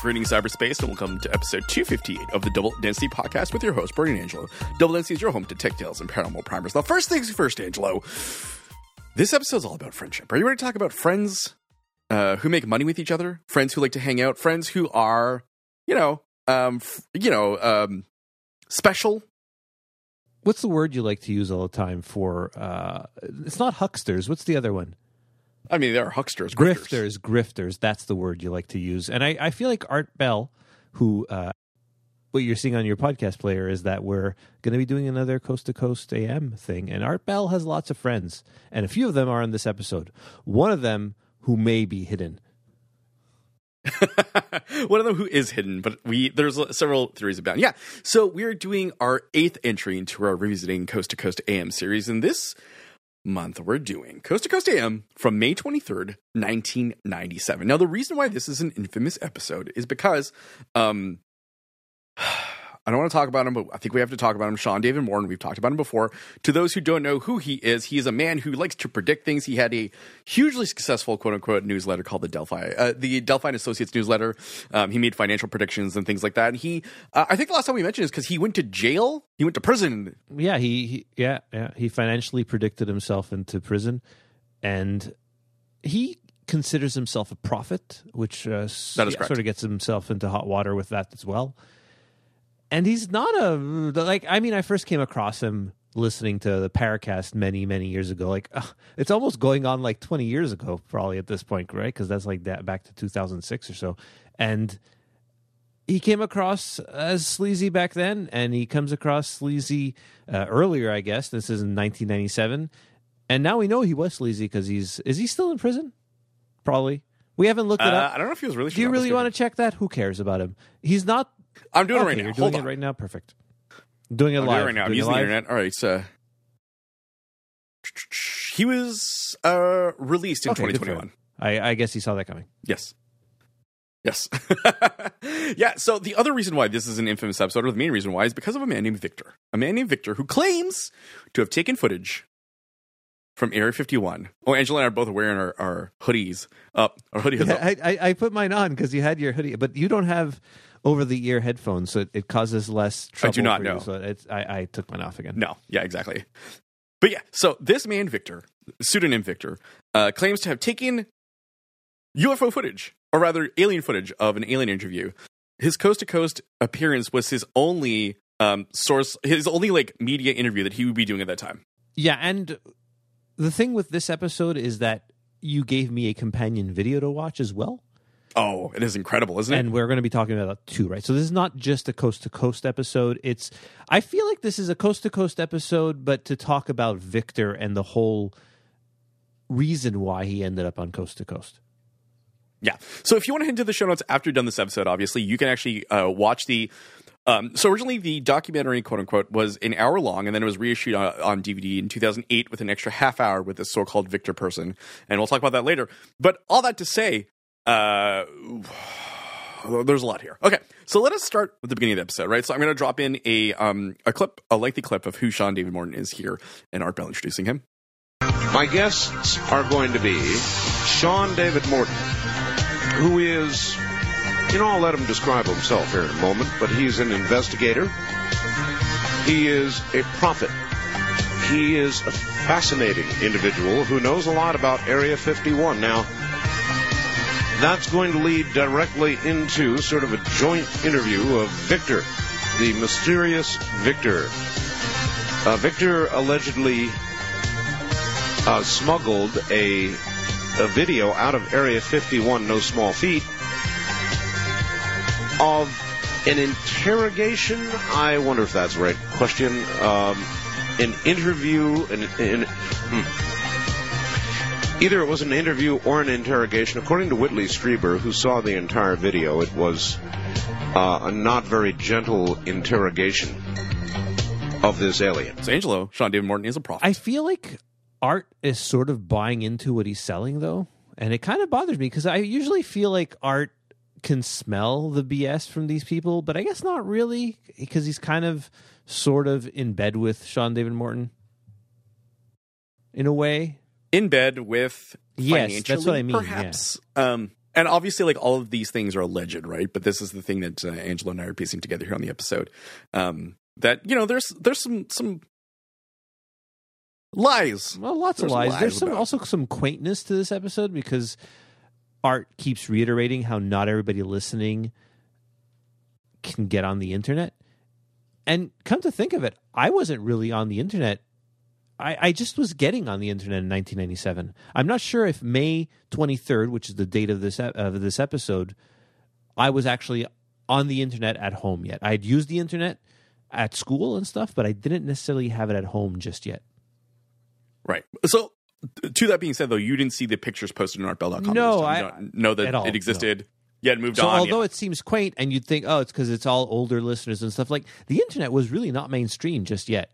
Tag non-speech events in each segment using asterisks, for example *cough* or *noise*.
Greetings, cyberspace, and welcome to episode 258 of the Double Density Podcast with your host, Bernie Angelo. Double Density is your home to tech tales and paranormal primers. Now, first things first, Angelo. This episode's all about friendship. Are you ready to talk about friends uh, who make money with each other? Friends who like to hang out? Friends who are, you know, um, f- you know, um, special? What's the word you like to use all the time for? Uh, it's not hucksters. What's the other one? I mean, there are hucksters, grifters. Grifters, grifters. That's the word you like to use. And I, I feel like Art Bell, who uh, what you're seeing on your podcast player is that we're going to be doing another Coast to Coast AM thing. And Art Bell has lots of friends, and a few of them are in this episode. One of them who may be hidden. *laughs* One of them who is hidden, but we there's several theories about. It. Yeah, so we're doing our eighth entry into our revisiting Coast to Coast AM series, and this month we're doing Coast to Coast AM from May 23rd, 1997. Now, the reason why this is an infamous episode is because um I don't want to talk about him, but I think we have to talk about him. Sean David Morton, we've talked about him before. To those who don't know who he is, he is a man who likes to predict things. He had a hugely successful quote unquote newsletter called the Delphi, uh, the Delphi and Associates newsletter. Um, he made financial predictions and things like that. And he, uh, I think the last time we mentioned is because he went to jail, he went to prison. Yeah, he, he yeah yeah he financially predicted himself into prison, and he considers himself a prophet, which uh, sort of gets himself into hot water with that as well. And he's not a like. I mean, I first came across him listening to the Paracast many many years ago. Like, ugh, it's almost going on like twenty years ago, probably at this point, right? Because that's like that back to two thousand six or so, and he came across as sleazy back then, and he comes across sleazy uh, earlier, I guess. This is in 1997, and now we know he was sleazy because he's is he still in prison? Probably. We haven't looked it Uh, up. I don't know if he was really. Do you really want to check that? Who cares about him? He's not. I'm doing okay, it right now. You're Hold doing on. it right now. Perfect. Doing it I'm live doing it right now. I'm using the internet. All right. So he was uh, released in Okay, 2021. I, I guess he saw that coming. Yes. Yes. *laughs* yeah. So the other reason why this is an infamous episode, or the main reason why, is because of a man named Victor. A man named Victor who claims to have taken footage from Area 51. Oh, Angela and I are both wearing our, our hoodies up. Our hoodie Yeah, I, I put mine on because you had your hoodie, but you don't have over the ear headphones, so it, it causes less trouble. I do not for you, know. so it's, I, I took mine off again. No. Yeah, exactly. But yeah, so this man, Victor, pseudonym Victor, uh, claims to have taken UFO footage, or rather alien footage of an alien interview. His coast to coast appearance was his only um, source, his only like media interview that he would be doing at that time. Yeah, and the thing with this episode is that you gave me a companion video to watch as well. Oh, it is incredible, isn't it? and we're going to be talking about that too, right? So this is not just a coast to coast episode. It's I feel like this is a coast to coast episode, but to talk about Victor and the whole reason why he ended up on coast to coast. Yeah. So if you want to head into the show notes after you've done this episode, obviously you can actually uh, watch the. Um, so originally the documentary, quote unquote, was an hour long, and then it was reissued on, on DVD in 2008 with an extra half hour with this so-called Victor person, and we'll talk about that later. But all that to say, uh, *sighs* there's a lot here. Okay, so let us start with the beginning of the episode, right? So I'm going to drop in a um a clip, a lengthy clip of who Sean David Morton is here, and Art Bell introducing him. My guests are going to be Sean David Morton, who is, you know, I'll let him describe himself here in a moment, but he's an investigator. He is a prophet. He is a fascinating individual who knows a lot about Area 51. Now, that's going to lead directly into sort of a joint interview of Victor, the mysterious Victor. Uh, Victor allegedly uh, smuggled a, a video out of Area 51, no small feat, of an interrogation. I wonder if that's the right question. Um, an interview, an, an, hmm. Either it was an interview or an interrogation. According to Whitley Strieber, who saw the entire video, it was uh, a not very gentle interrogation of this alien. So Angelo, Sean David Morton is a prophet. I feel like Art is sort of buying into what he's selling though, and it kind of bothers me because I usually feel like Art can smell the BS from these people, but I guess not really because he's kind of sort of in bed with Sean David Morton in a way. In bed with Yes, that's what I mean, Perhaps. Um, and obviously, like all of these things are alleged, right? But this is the thing that uh, Angela and I are piecing together here on the episode. Um, that you know, there's there's some some lies. Well, lots There's of lies. lies There's some about- also some quaintness to this episode because Art keeps reiterating how not everybody listening can get on the internet. And come to think of it, I wasn't really on the internet. I, I just was getting on the internet in 1997. I'm not sure if May 23rd, which is the date of this of this episode, I was actually on the internet at home yet. I'd used the internet at school and stuff, but I didn't necessarily have it at home just yet. Right. So, to that being said, though, you didn't see the pictures posted on artbell.com. No. I- don't know that at all, it existed. You had moved So on. although yeah. it seems quaint and you'd think, oh, it's because it's all older listeners and stuff like the internet was really not mainstream just yet.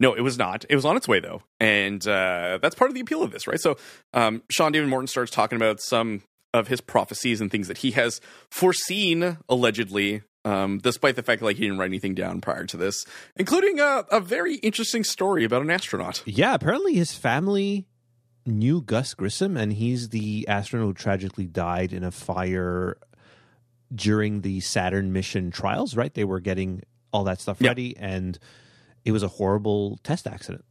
No, it was not. It was on its way though, and uh, that's part of the appeal of this, right? So, um, Sean David Morton starts talking about some of his prophecies and things that he has foreseen, allegedly, um, despite the fact that like he didn't write anything down prior to this, including a, a very interesting story about an astronaut. Yeah, apparently his family knew Gus Grissom, and he's the astronaut who tragically died in a fire during the Saturn mission trials. Right, they were getting all that stuff Yeah. ready, and it was a horrible test accident.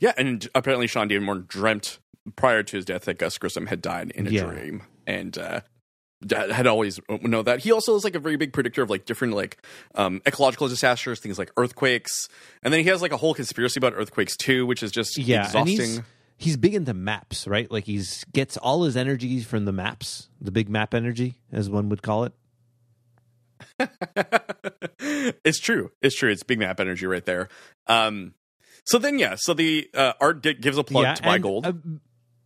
Yeah, and apparently Sean David Morton dreamt prior to his death that Gus Grissom had died in a Yeah. dream, and uh, had always know that. He also is like a very big predictor of like different like um, ecological disasters, things like earthquakes, and then he has like a whole conspiracy about earthquakes too, which is just Yeah, exhausting. he's he's big into maps, right? Like he's gets all his energy from the maps, the big map energy, as one would call it. *laughs* it's true. It's true. It's big map energy right there. Um, so then, yeah. So the uh, art gi- gives a plug to buy and, gold. uh,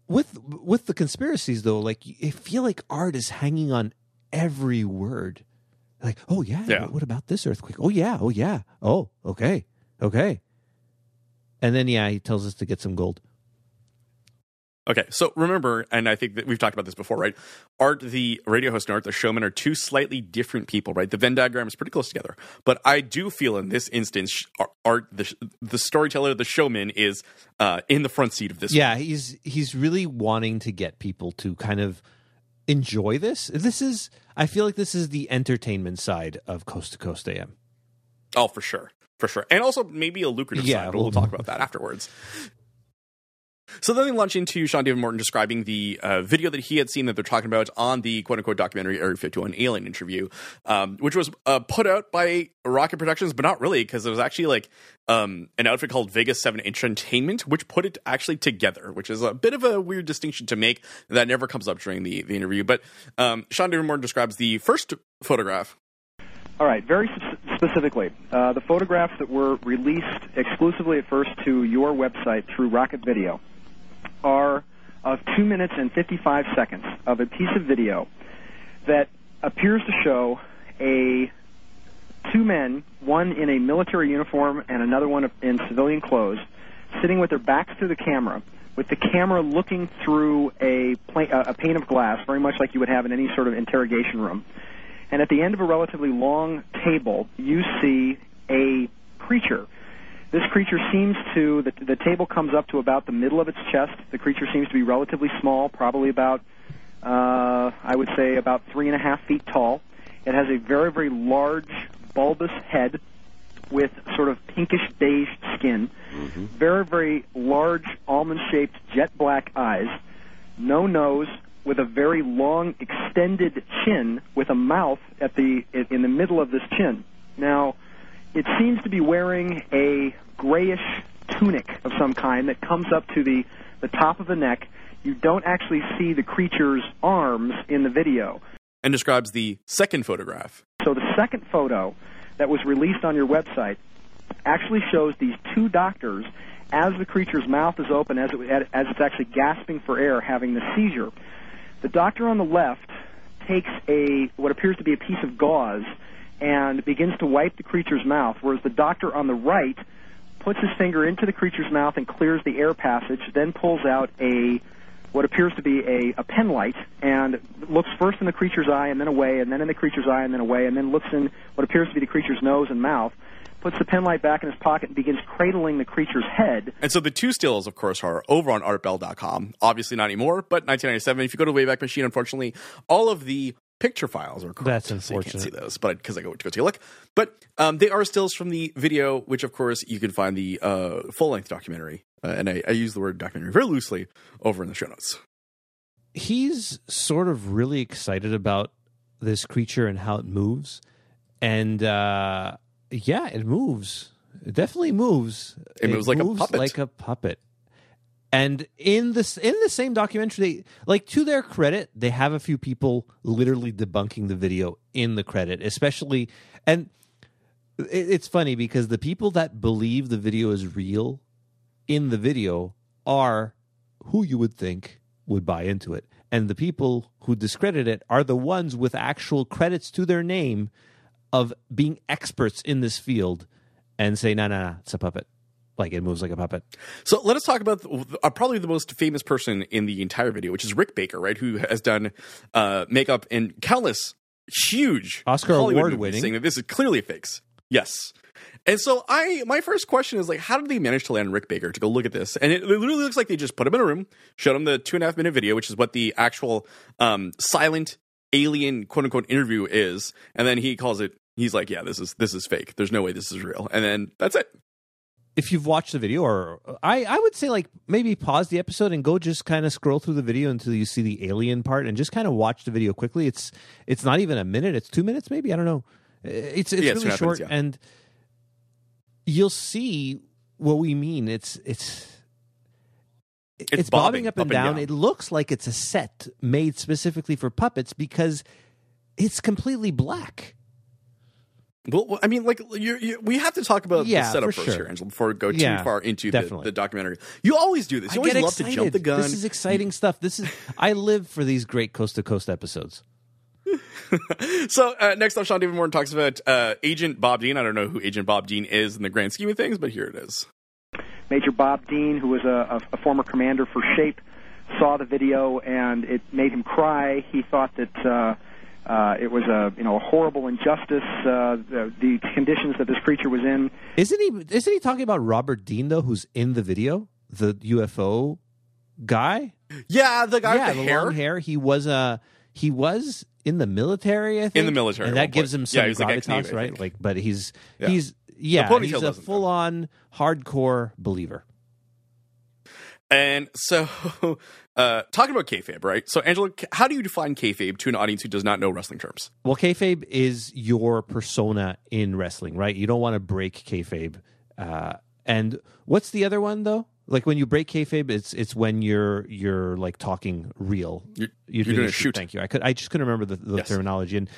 with with the conspiracies though, like I feel like art is hanging on every word. Like, oh yeah, Yeah. What, what about this earthquake? Oh yeah, oh yeah, oh okay, okay. And then yeah, he tells us to get some gold. Okay, so remember, and I think that we've talked about this before, right? Art, the radio host, and Art, the showman, are two slightly different people, right? The Venn diagram is pretty close together, but I do feel in this instance, Art, the the storyteller, the showman, is uh, in the front seat of this. Yeah, he's he's really wanting to get people to kind of enjoy this. This is I feel like this is the entertainment side of Coast to Coast AM. Oh, for sure, for sure, and also maybe a lucrative Yeah, side, but we'll well- talk about that afterwards. So then they launch into Sean David Morton describing the uh, video that he had seen that they're talking about on the quote unquote documentary Area 51 Alien interview, um, which was uh, put out by Rocket Productions, but not really because it was actually like um, an outfit called Vegas 7 Entertainment, which put it actually together, which is a bit of a weird distinction to make that never comes up during the, the interview. But um, Sean David Morton describes the first photograph. All right, very specifically, uh, the photographs that were released exclusively at first to your website through Rocket Video are of 2 minutes and 55 seconds of a piece of video that appears to show a two men, one in a military uniform and another one in civilian clothes, sitting with their backs to the camera, with the camera looking through a, pla- uh, a pane of glass, very much like you would have in any sort of interrogation room. And at the end of a relatively long table, you see a creature. This creature seems to, the, the table comes up to about the middle of its chest. The creature seems to be relatively small, probably about, uh, I would say, about three and a half feet tall. It has a very, very large, bulbous head with sort of pinkish beige skin, very, very large, almond shaped, jet black eyes, no nose, with a very long, extended chin, with a mouth at the in the middle of this chin. Now, it seems to be wearing a grayish tunic of some kind that comes up to the the top of the neck. You don't actually see the creature's arms in the video. and describes the second photograph. So the second photo that was released on your website actually shows these two doctors as the creature's mouth is open, as, it, as it's actually gasping for air, having the seizure. The doctor on the left takes a what appears to be a piece of gauze and begins to wipe the creature's mouth, whereas the doctor on the right puts his finger into the creature's mouth and clears the air passage, then pulls out a what appears to be a, a pen light and looks first in the creature's eye and then away and then in the creature's eye and then away and then looks in what appears to be the creature's nose and mouth, puts the pen light back in his pocket, and begins cradling the creature's head. And so the two stills, of course, are over on artbell.com. Obviously not anymore, but 1997. If you go to Wayback Machine, unfortunately, all of the picture files are corrupt. That's So you can't see those, but because I go to go take a look. But um, they are stills from the video, which of course you can find the uh, full length documentary. Uh, and I, I use the word documentary very loosely over in the show notes. he's sort of really excited about this creature and how it moves and uh yeah it moves it definitely moves It moves like a puppet. like a puppet and in this in the same documentary they, like to their credit they have a few people literally debunking the video in the credit especially and it, it's funny because the people that believe the video is real in the video are who you would think would buy into it. And the people who discredit it are the ones with actual credits to their name of being experts in this field and say, no, no, no, it's a puppet. Like it moves like a puppet. So let us talk about the, uh, probably the most famous person in the entire video, which is Rick Baker, right? Who has done uh, makeup in countless huge Oscar Hollywood award winning. saying that this is clearly a fakes. Yes. And so I, my first question is like, how did they manage to land Rick Baker to go look at this? And it literally looks like they just put him in a room, showed him the two and a half minute video, which is what the actual um, silent alien quote unquote interview is, and then he calls it. He's like, yeah, this is this is fake. There's no way this is real. And then that's it. If you've watched the video, or I, I would say like maybe pause the episode and go just kind of scroll through the video until you see the alien part and just kind of watch the video quickly. It's it's not even a minute; it's two minutes, maybe. I don't know. It's it's Yeah, it's and really short, minutes, yeah. and you'll see what we mean. It's it's it's, bobbing, up and, down. It looks like it's a set made specifically for puppets because it's completely black. Well, well, I mean, like you, you, we have to talk about Yeah, the setup first sure. here, Angela, before we go too Yeah, far into the, the documentary. You always do this. You I always get love excited. to jump the gun. This is exciting stuff. This is I live for these great coast to coast episodes. *laughs* so uh, next up, Sean David Morton talks about uh, Agent Bob Dean. I don't know who Agent Bob Dean is in the grand scheme of things, but here it is. Major Bob Dean, who was a, a, a former commander for SHAPE, saw the video and it made him cry. He thought that uh, uh, it was a you know a horrible injustice. Uh, the, the conditions that this creature was in. Isn't he? Isn't he talking about Robert Dean though, who's in the video, the UFO guy? Yeah, the guy yeah, with the, the hair. long hair. He was uh he was in the military. I think in the military and that gives him some he was like gravitas, right? Like, but he's Yeah. he's yeah, he's a full on hardcore believer. And so, *laughs* uh, talking about kayfabe, right? So, Angela, how do you define kayfabe to an audience who does not know wrestling terms? Well, kayfabe is your persona in wrestling, right? You don't want to break kayfabe. Uh, and what's the other one though? Like when you break kayfabe, it's it's when you're you're like talking real. You're- you're doing a shoot. Thank you. I could I just couldn't remember the, the Yes. terminology. And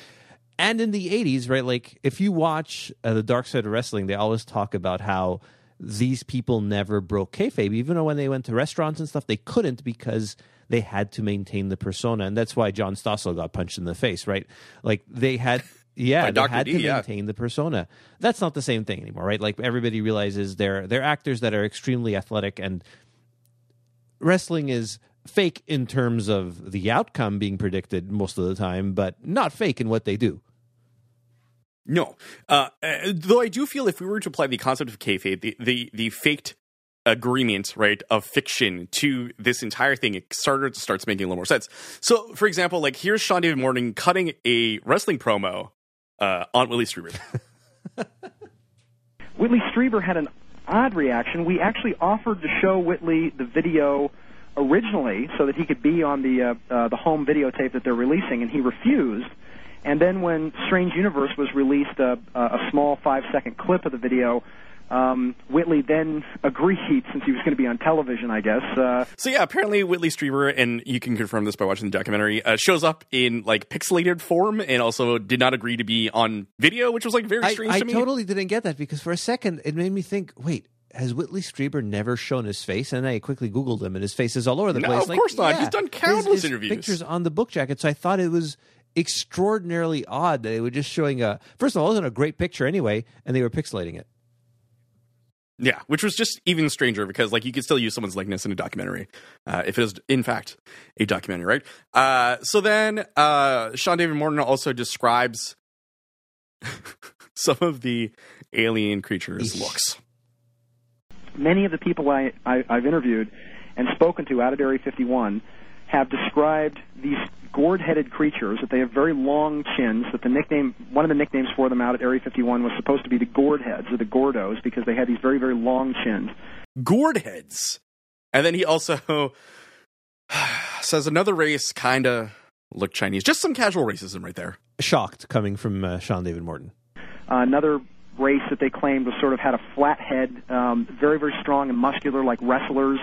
and in the '80s, right? Like if you watch uh, the Dark Side of Wrestling, they always talk about how these people never broke kayfabe, even though when they went to restaurants and stuff, they couldn't because they had to maintain the persona, and that's why John Stossel got punched in the face, right? Like they had. *laughs* Yeah, they had D, to yeah. maintain the persona. That's not the same thing anymore, right? Like everybody realizes they're they're actors that are extremely athletic, and wrestling is fake in terms of the outcome being predicted most of the time, but not fake in what they do. No. Uh, uh, though I do feel if we were to apply the concept of kayfabe, the, the, the faked agreement, right, of fiction to this entire thing, it started starts making a little more sense. So, for example, like here's Sean David Morning cutting a wrestling promo uh, on Willie Strieber. *laughs* Whitley Strieber had an odd reaction. We actually offered to show Whitley the video originally so that he could be on the uh, uh, the home videotape that they're releasing, and he refused. And then when Strange Universe was released, uh, a small five second clip of the video. Um, Whitley then agreed, since he was going to be on television, I guess. Uh, So yeah, apparently Whitley Strieber, and you can confirm this by watching the documentary, uh, shows up in like pixelated form, and also did not agree to be on video, which was like very strange I to me. I totally didn't get that because for a second it made me think, wait, has Whitley Strieber never shown his face? And I quickly Googled him, and his face is all over the No, place. of Like, course not. yeah, He's done his- countless his interviews. Pictures on the book jacket. So I thought it was extraordinarily odd that they were just showing a. First of all, it wasn't a great picture anyway, and they were pixelating it. Yeah, which was just even stranger because like you could still use someone's likeness in a documentary uh, if it is in fact a documentary, right? Uh, so then uh, Sean David Morton also describes. *laughs* some of the alien creatures' looks. Many of the people I, I, I've interviewed and spoken to out at Area 51 have described these gourd-headed creatures that they have very long chins. That the nickname, one of the nicknames for them out at Area 51 was supposed to be the gourd heads or the gordos because they had these very very long chins. Gourd heads, and then he also *sighs* says another race kind of look Chinese. Just some casual racism right there. Shocked coming from uh, Sean David Morton. Uh, another race that they claimed was sort of had a flat head, um, very very strong and muscular like wrestlers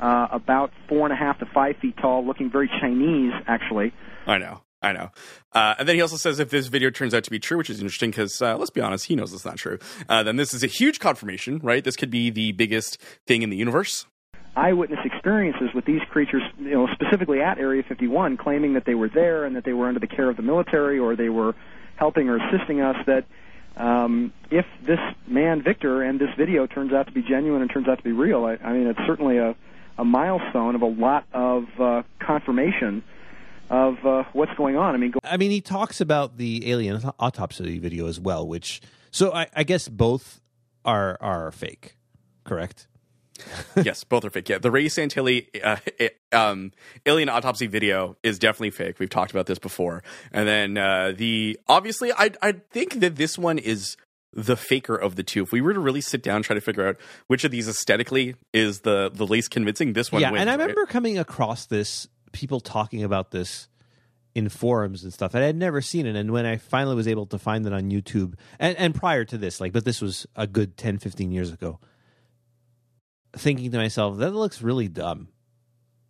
uh, about four and a half to five feet tall, looking very Chinese, actually. I know. I know. Uh, and then he also says if this video turns out to be true, which is interesting because uh, let's be honest, he knows it's not true, uh, then this is a huge confirmation, right? This could be the biggest thing in the universe. Eyewitness experiences with these creatures, you know, specifically at Area 51, claiming that they were there and that they were under the care of the military or they were helping or assisting us. That um, if this man Victor and this video turns out to be genuine and turns out to be real, I, I mean, it's certainly a a milestone of a lot of uh, confirmation of uh, what's going on. I mean, go- I mean, he talks about the alien autopsy video as well, which so I, I guess both are are fake, correct? *laughs* yes, both are fake. Yeah, the Ray Santilli uh, um, alien autopsy video is definitely fake. We've talked about this before, and then uh, the obviously, I I think that this one is the faker of the two. If we were to really sit down and try to figure out which of these aesthetically is the the least convincing, this one. Yeah, wins, and I remember coming across this, people talking about this in forums and stuff, and I had never seen it. And when I finally was able to find it on YouTube, and, and prior to this, like, but this was a good 10, 15 years ago, thinking to myself, that looks really dumb.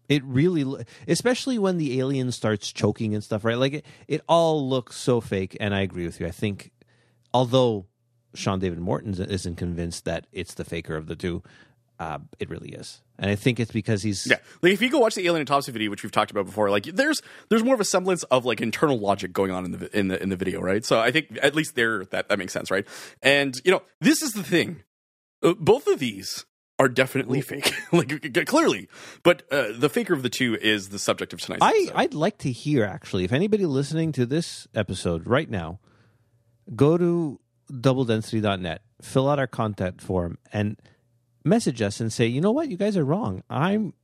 It really, especially when the alien starts choking and stuff, right? Like it, it all looks so fake. And I agree with you. I think, although Sean David Morton isn't convinced that it's the faker of the two. Uh, it really is, and I think it's because he's yeah. Like if you go watch the alien autopsy video, which we've talked about before, like there's there's more of a semblance of like internal logic going on in the in the in the video, right? So I think at least there that that makes sense, right? And you know, this is the thing. Uh, both of these are definitely fake, *laughs* like clearly. But uh, the faker of the two is the subject of tonight's. I episode. I'd like to hear actually if anybody listening to this episode right now, go to doubledensity.net, fill out our contact form, and message us and say, you know what, you guys are wrong. I'm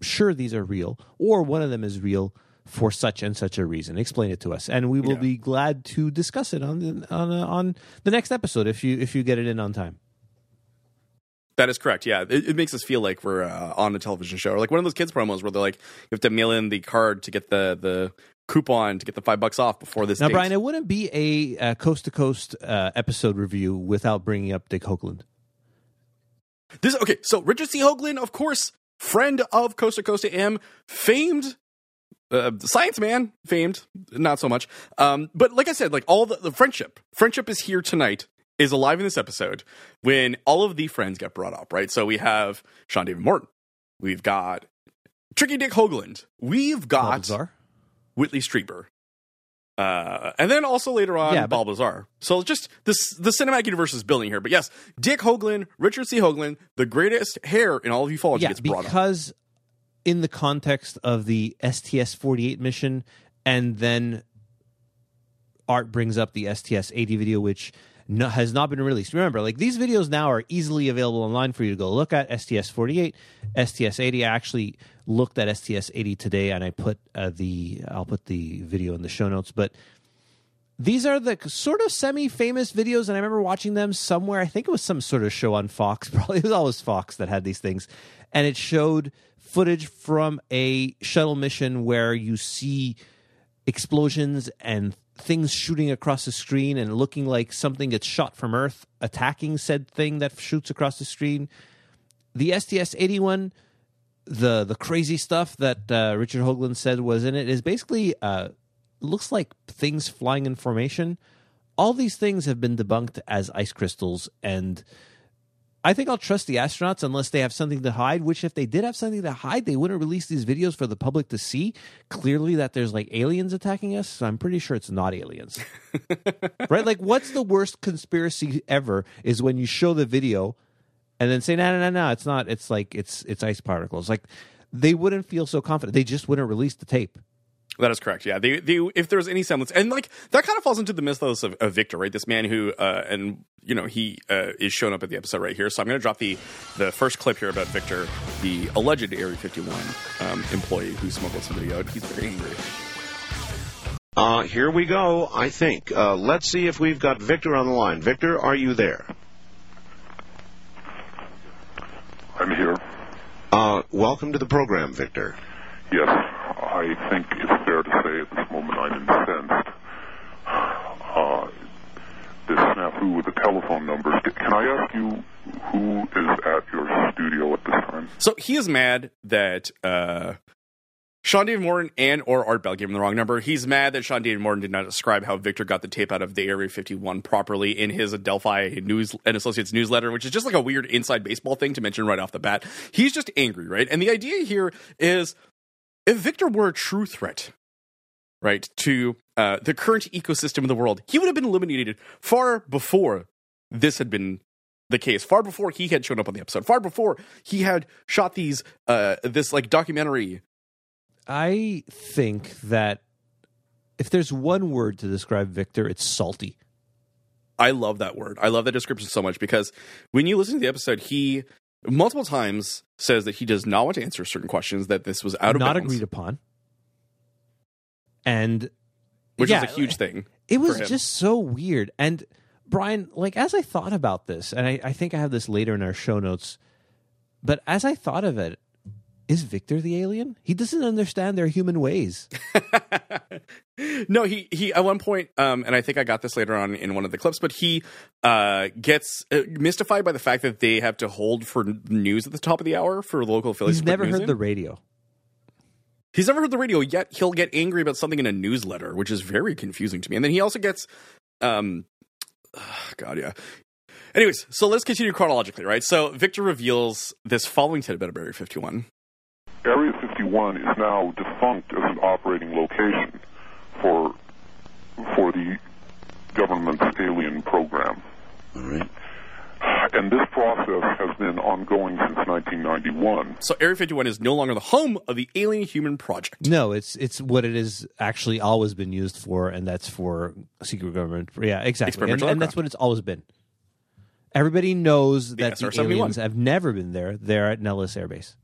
sure these are real, or one of them is real for such and such a reason. Explain it to us, and we will Yeah. be glad to discuss it on the, on uh, on the next episode if you if you get it in on time. That is correct. Yeah, it, it makes us feel like we're uh, on a television show, or like one of those kids promos where they're like, you have to mail in the card to get the the coupon to get the five bucks off before this. Now, date. Brian, it wouldn't be a coast to coast episode review without bringing up Dick Hoagland. This okay. So Richard C. Hoagland, of course, friend of Coast to Coast AM, famed uh, science man, famed, not so much. Um, but like I said, like all the, the friendship, friendship is here tonight, is alive in this episode when all of the friends get brought up, right? So we have Sean David Morton, we've got Tricky Dick Hoagland, we've got Balthazar? Whitley Strieber. Uh, and then also later on, Yeah, but- Balbazar. So just this the cinematic universe is building here. But yes, Dick Hoagland, Richard C. Hoagland, the greatest hair in all of ufology yeah, gets brought up. because in the context of the STS 48 mission, and then Art brings up the STS 80 video, which no, has not been released. Remember, like these videos now are easily available online for you to go look at STS 48, STS 80. I actually looked at STS 80 today, and I put uh, the I'll put the video in the show notes, but. These are the sort of semi-famous videos, and I remember watching them somewhere. I think it was some sort of show on Fox. *laughs* Probably it was always Fox that had these things, and it showed footage from a shuttle mission where you see explosions and things shooting across the screen and looking like something gets shot from Earth, attacking said thing that shoots across the screen. The STS eighty one, the the crazy stuff that uh, Richard Hoagland said was in it is basically uh, looks like things flying in formation. All these things have been debunked as ice crystals, and I think I'll trust the astronauts unless they have something to hide. Which, if they did have something to hide, they wouldn't release these videos for the public to see. Clearly, that there's like aliens attacking us. So I'm pretty sure it's not aliens, *laughs* right? Like, what's the worst conspiracy ever? Is when you show the video and then say, no, no, no, no, it's not. It's like it's it's ice particles. Like they wouldn't feel so confident. They just wouldn't release the tape. That is correct. Yeah, they, they, if there's any semblance, and like that kind of falls into the mythos of, of Victor, right? This man who, uh, and you know, he uh, is shown up at the episode right here. So I'm going to drop the the first clip here about Victor, the alleged Area 51 um, employee who smuggled somebody out. He's very angry. Uh, here we go, I think. Uh, let's see if we've got Victor on the line. Victor, are you there? I'm here. Uh, welcome to the program, Victor. Yes, I think it's fair to say at this moment I'm incensed. Uh, with the telephone numbers. Can I ask you who is at your studio at this time? So he is mad that uh, Sean David Morton and or Art Bell gave him the wrong number. He's mad that Sean David Morton did not describe how Victor got the tape out of the Area 51 properly in his Adelphi News and Associates newsletter, which is just like a weird inside baseball thing to mention right off the bat. He's just angry, right? And the idea here is if Victor were a true threat, right, to uh, the current ecosystem of the world, he would have been eliminated far before this had been the case far before he had shown up on the episode far before he had shot these uh this like documentary I think that if there's one word to describe Victor, it's salty. I love that word. I love that description so much because when you listen to the episode, he multiple times says that he does not want to answer certain questions, that this was out of not agreed upon. And which yeah, is a huge thing. It was just so weird. And Brian, like as I thought about this, and I, I think I have this later in our show notes, but as I thought of it, is Victor the alien? He doesn't understand their human ways. *laughs* no, he he at one point, um, and I think I got this later on in one of the clips, but he uh, gets uh, mystified by the fact that they have to hold for news at the top of the hour for local affiliates. He's never heard in. the radio. He's never heard the radio yet. He'll get angry about something in a newsletter, which is very confusing to me. And then he also gets, um, *sighs* God, yeah. Anyways, so let's continue chronologically, right? So Victor reveals this following tidbit about Area 51. Area 51 is now defunct as an operating location for for the government's alien program. All right. And this process has been ongoing since 1991. So Area 51 is no longer the home of the Alien Human Project. No, it's it's what it has actually always been used for, and that's for secret government. Yeah, exactly, and, Experimental and that's what it's always been. Everybody knows that the SR-71. aliens have never been there. They're at Nellis Air Base.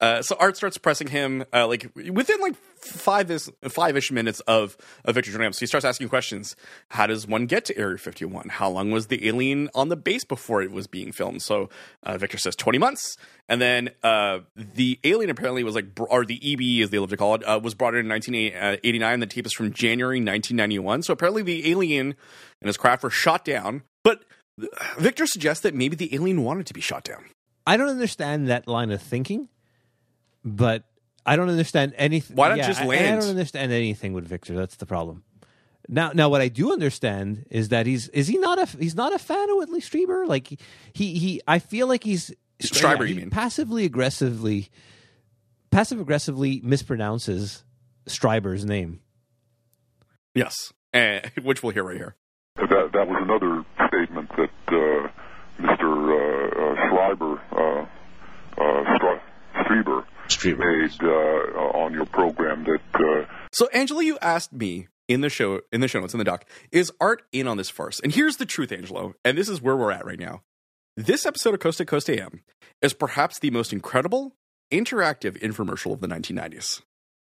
Uh, so Art starts pressing him, uh, like within like five is five ish minutes of of Victor up. So he starts asking questions. How does one get to Area 51? How long was the alien on the base before it was being filmed? So uh, Victor says 20 months, and then uh, the alien apparently was like, or the EBE as they love to call it, uh, was brought in in 1989. The tape is from January 1991. So apparently the alien and his craft were shot down, but Victor suggests that maybe the alien wanted to be shot down. I don't understand that line of thinking, but I don't understand anything. Why not yeah, just I- I, don't understand anything with Victor. That's the problem. Now, now, what I do understand is that he's is he not a he's not a fan of Whitley Strieber. Like he he, I feel like he's Stryber, he you mean. passively aggressively, passive aggressively mispronounces Stryber's name. Yes, uh, *laughs* which we'll hear right here. That that was another statement that uh, Mr. Uh, uh, Schreiber, uh, uh, Stri- Strieber made uh, on your program that uh, So, Angela, you asked me in the show, in the show notes, in the doc, is Art in on this farce? And here's the truth, Angelo, and this is where we're at right now. This episode of Coast to Coast AM is perhaps the most incredible, interactive infomercial of the 1990s.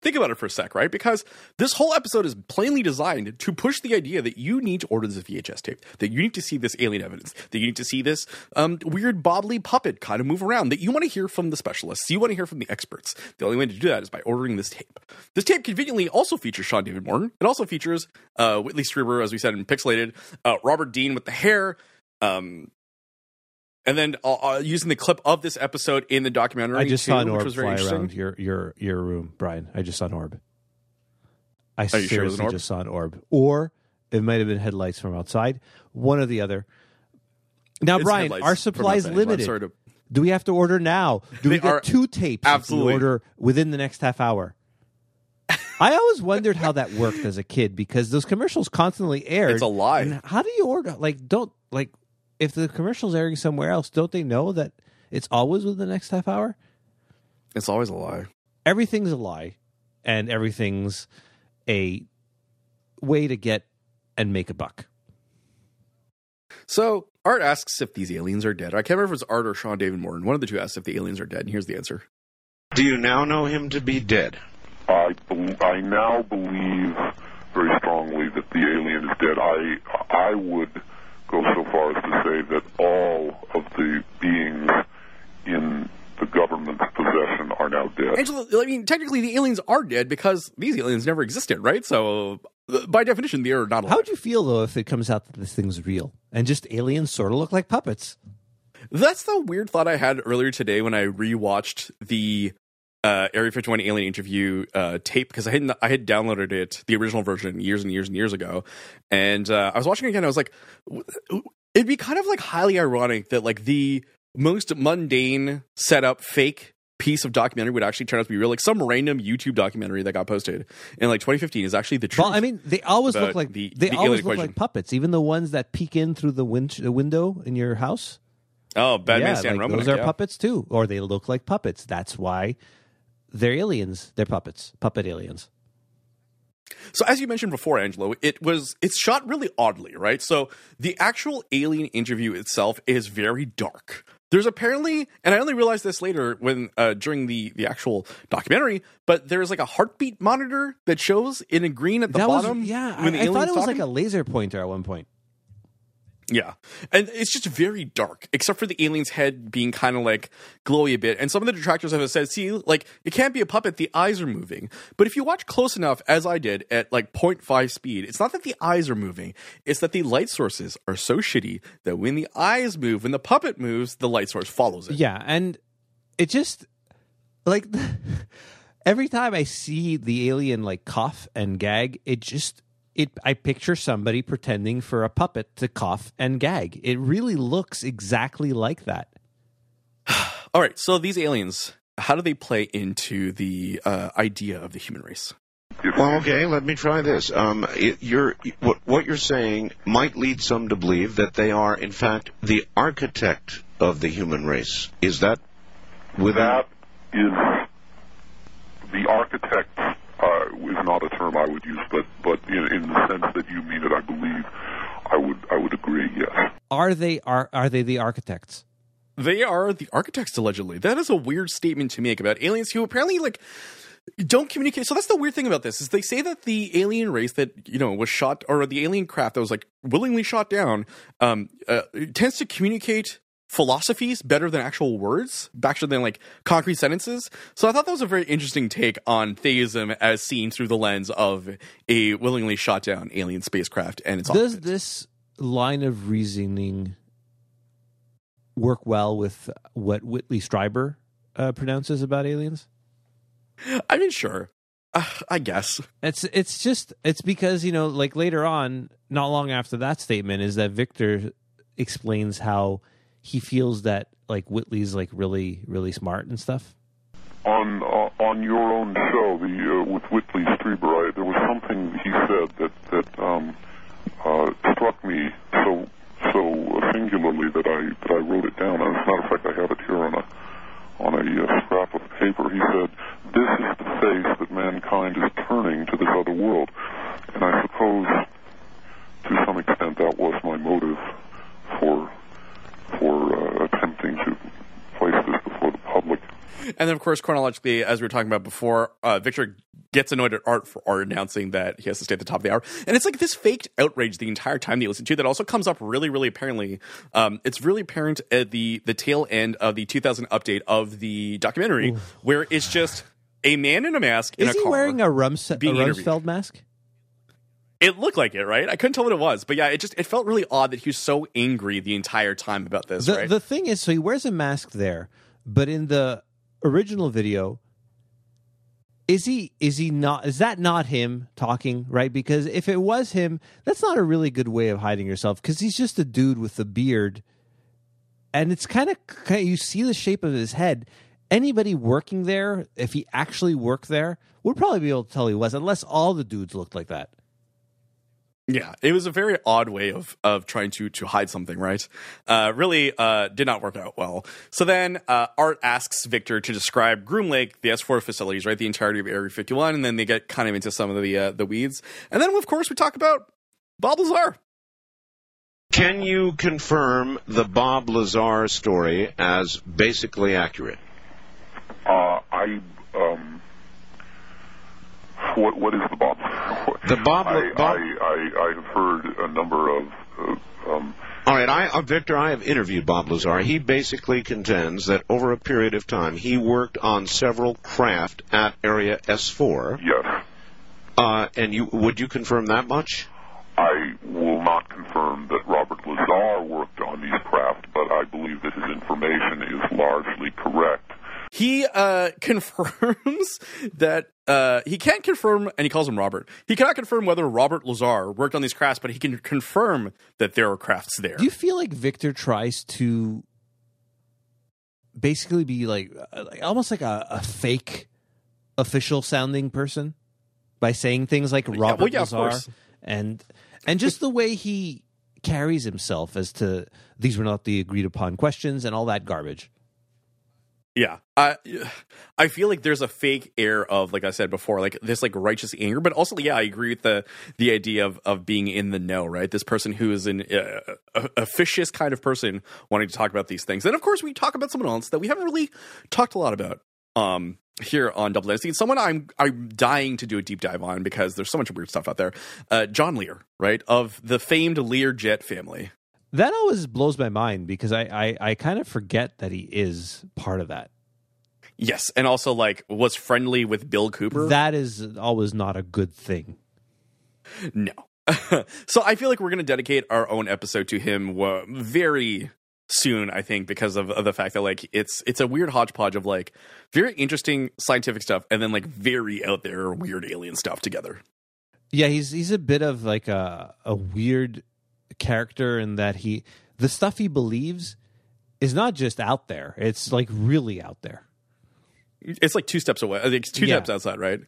Think about it for a sec, right? Because this whole episode is plainly designed to push the idea that you need to order this VHS tape, that you need to see this alien evidence, that you need to see this um, weird bodily puppet kind of move around, that you want to hear from the specialists, you want to hear from the experts. The only way to do that is by ordering this tape. This tape conveniently also features Sean David Morton. It also features uh, Whitley Strieber, as we said in Pixelated, uh, Robert Dean with the hair, um, and then uh, uh, using the clip of this episode in the documentary. I just too, saw an which orb was very fly around your your your room, Brian. I just saw an orb. I Are you sure seriously orb? just saw an orb, or it might have been headlights from outside. One or the other. Now, It's Brian, our from supplies limited. to- Do we have to order now? Do we get two tapes? absolutely- order within the next half hour. I always wondered how that worked as a kid because those commercials constantly aired. It's a lie. How do you order? Like, don't like if the commercial's airing somewhere else, don't they know that it's always within the next half hour? It's always a lie. everything's a lie. and everything's a way to get and make a buck. So Art asks if these aliens are dead. I can't remember if it was Art or Sean David Morton. One of the two asks if the aliens are dead, and here's the answer. Do you now know him to be dead? I, bel I now believe very strongly that the alien is dead. I I would go so far as to say that all of the beings in the government's possession are now dead. Angela, I mean, technically the aliens are dead because these aliens never existed, right? So uh, by definition, they are not alive. How would you feel though if it comes out that this thing's real and just aliens sort of look like puppets? That's the weird thought I had earlier today when I rewatched the uh, Area 51 alien interview uh, tape because I had I had downloaded it the original version years and years and years ago, and uh, I was watching it again. I was like, it'd be kind of like highly ironic that like the most mundane setup fake piece of documentary would actually turn out to be real. Like some random YouTube documentary that got posted in like 2015 is actually the truth. Well, I mean, they always look like the- they the always look equation. like puppets. Even the ones that peek in through the, win- the window in your house. oh, Batman yeah, Stan like, Romanek, those are yeah. puppets too, or they look like puppets. That's why they're aliens. They're puppets, puppet aliens. So as you mentioned before, Angelo, it was it's shot really oddly, right? So the actual alien interview itself is very dark. There's apparently, and I only realized this later when uh, during the the actual documentary, but there's like a heartbeat monitor that shows in a green at the that bottom. was yeah. I, I thought it was talking. like a laser pointer at one point. Yeah. And it's just very dark, except for the alien's head being kind of like glowy a bit. And some of the detractors have said, see, like, it can't be a puppet, the eyes are moving. But if you watch close enough, as I did, at like 0.5 speed, it's not that the eyes are moving, it's that the light sources are so shitty that when the eyes move, when the puppet moves, the light source follows it. Yeah, and it just like *laughs* every time I see the alien like cough and gag, it just it I picture somebody pretending for a puppet to cough and gag. It really looks exactly like that. *sighs* All right. So these aliens, how do they play into the uh, idea of the human race? Well, okay, let me try this. Um, it, you're, what, what you're saying might lead some to believe that they are, in fact, the architect of the human race. Is that within? That is the architect is not a term I would use, but but in, in the sense that you mean it, I believe I would I would agree. Yes. Are they are are they the architects? They are the architects, allegedly. That is a weird statement to make about aliens who apparently like don't communicate. So that's the weird thing about this is they say that the alien race that you know was shot or the alien craft that was like willingly shot down um, uh, tends to communicate philosophies better than actual words, better than like concrete sentences. So I thought that was a very interesting take on theism as seen through the lens of a willingly shot down alien spacecraft and its Does occupant. this line of reasoning work well with what Whitley Strieber uh, pronounces about aliens? I mean, sure, uh, I guess. It's it's just it's because you know like later on, not long after that statement, is that Victor explains how he feels that like Whitley's like really really smart and stuff. On uh, on your own show, the uh, with Whitley Strieber, I, there was something he said that that um, uh, struck me so so singularly that I that I wrote it down. As a matter of fact, I have it here on a on a uh, scrap of paper. He said, "This is the face that mankind is turning to this other world," and I suppose to some extent that was my motive for for uh, attempting to place this before the public. And then, of course, chronologically, as we were talking about before, uh, Victor gets annoyed at Art for Art announcing that he has to stay at the top of the hour. And it's like this faked outrage the entire time that you listen to that also comes up really, really apparently. Um, it's really apparent at the, the tail end of the 2000 update of the documentary, where it's just a man in a mask in Is a he wearing a, Rums- a being interviewed. Rumsfeld mask? It looked like it, right? I couldn't tell what it was, but yeah, it just it felt really odd that he was so angry the entire time about this, The right? the thing is, so he wears a mask there, but in the original video, is he is he not? Is that not him talking? Right? Because if it was him, that's not a really good way of hiding yourself. Because he's just a dude with a beard, and it's kind of you see the shape of his head. Anybody working there, if he actually worked there, would probably be able to tell he was, unless all the dudes looked like that. Yeah, it was a very odd way of of trying to to hide something, right? Uh, really uh, did not work out well. So then uh, Art asks Victor to describe Groom Lake, the S4 facilities, right, the entirety of Area 51, and then they get kind of into some of the uh, the weeds, and then of course we talk about Bob Lazar. Can you confirm the Bob Lazar story as basically accurate? Uh, I um, what what is the Bob? The Bob- I, Bob- I, I have heard a number of uh, um, All right, I, uh, Victor, I have interviewed Bob Lazar. He basically contends that over a period of time, he worked on several craft at Area S4. yes. Uh, and you would you confirm that much? I will not confirm that Robert Lazar worked on these craft, but I believe that his information is largely correct. He uh, *laughs* confirms that uh, he can't confirm, and he calls him Robert. He cannot confirm whether Robert Lazar worked on these crafts, but he can confirm that there are crafts there. Do you feel like Victor tries to basically be like, uh, like almost like a, a fake official sounding person by saying things like Robert well, yeah, Lazar and and just the way he carries himself as to these were not the agreed upon questions and all that garbage. Yeah. I I feel like there's a fake air of like I said before like this like righteous anger but also yeah I agree with the the idea of of being in the know right? This person who is an uh, officious kind of person wanting to talk about these things. And of course we talk about someone else that we haven't really talked a lot about um here on Double Density someone I'm I'm dying to do a deep dive on because there's so much weird stuff out there. Uh John Lear right? Of the famed Lear jet family That always blows my mind because I, I, I kind of forget that he is part of that. yes and also like was friendly with Bill Cooper That is always not a good thing. No. *laughs* so I feel like we're going to dedicate our own episode to him uh, very soon. I think because of, of the fact that like it's it's a weird hodgepodge of like very interesting scientific stuff and then like very out there weird alien stuff together. Yeah, he's he's a bit of like a a weird character and that he the stuff he believes is not just out there; it's like really out there. It's like two steps away. I think it's two Yeah. steps outside, right?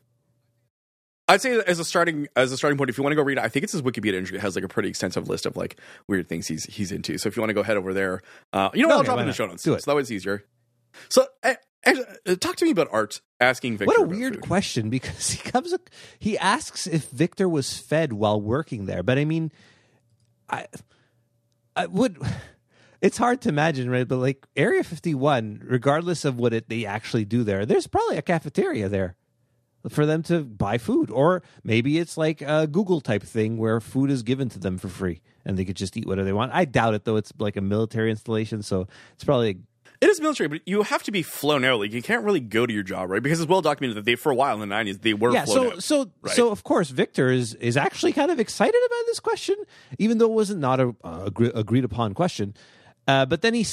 I'd say as a starting as a starting point, if you want to go read I think it's his Wikipedia entry it has like a pretty extensive list of like weird things he's he's into. So if you want to go head over there, uh, you know, what, I'll drop it in the show notes. Do it. So that way it's easier. So uh, uh, talk to me about art. Asking Victor. What a weird food. question because *laughs* he comes he asks if Victor was fed while working there, but I mean, I I would. It's hard to imagine, right? But like Area Fifty One, regardless of what it they actually do there, there's probably a cafeteria there for them to buy food, or maybe it's like a Google type thing where food is given to them for free and they could just eat whatever they want. I doubt it though. It's like a military installation, so it's probably It is military, but you have to be flown out. Like you can't really go to your job, right? Because it's well documented that they, for a while in the nineties, they were yeah. flown So out. so right? so of course Victor is is actually kind of excited about this question, even though it wasn't not a, a agree, agreed upon question. Uh, but then he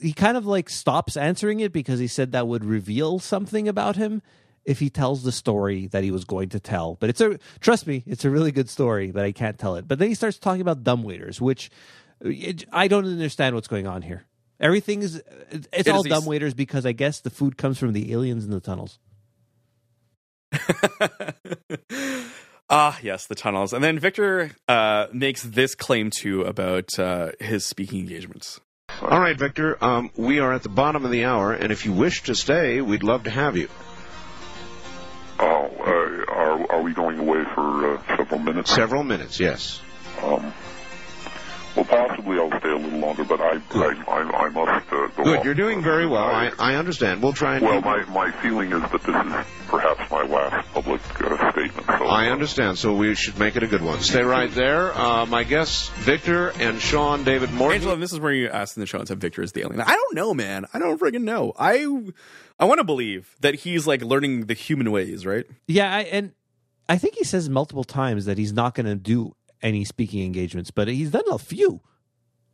he kind of like stops answering it because he said that would reveal something about him if he tells the story that he was going to tell. But it's a trust me, it's a really good story, but I can't tell it. But then he starts talking about dumbwaiters, which it, I don't understand what's going on here. Everything is it's It all is these- dumbwaiters because I guess the food comes from the aliens in the tunnels. *laughs* Ah, yes, the tunnels. And then Victor uh, makes this claim too about uh, his speaking engagements. All right, Victor. Um, we are at the bottom of the hour, and if you wish to stay, we'd love to have you. Oh, uh, are are we going away for uh, several minutes? Several minutes, yes. Well, possibly I'll stay a little longer, but I Good. I, I, I must uh, go. Good. off. You're doing very well. I, I understand. We'll try and. well, my my feeling is that this is perhaps my last public uh, statement. So I understand, so we should make it a good one. Stay right there. Uh, my guests, Victor and Sean David Morton. Angela, this is where you asked in the show and said Victor is the alien. I don't know, man. I don't friggin' know. I I want to believe that he's like learning the human ways, right? Yeah, I, and I think he says multiple times that he's not going to do any speaking engagements, but he's done a few.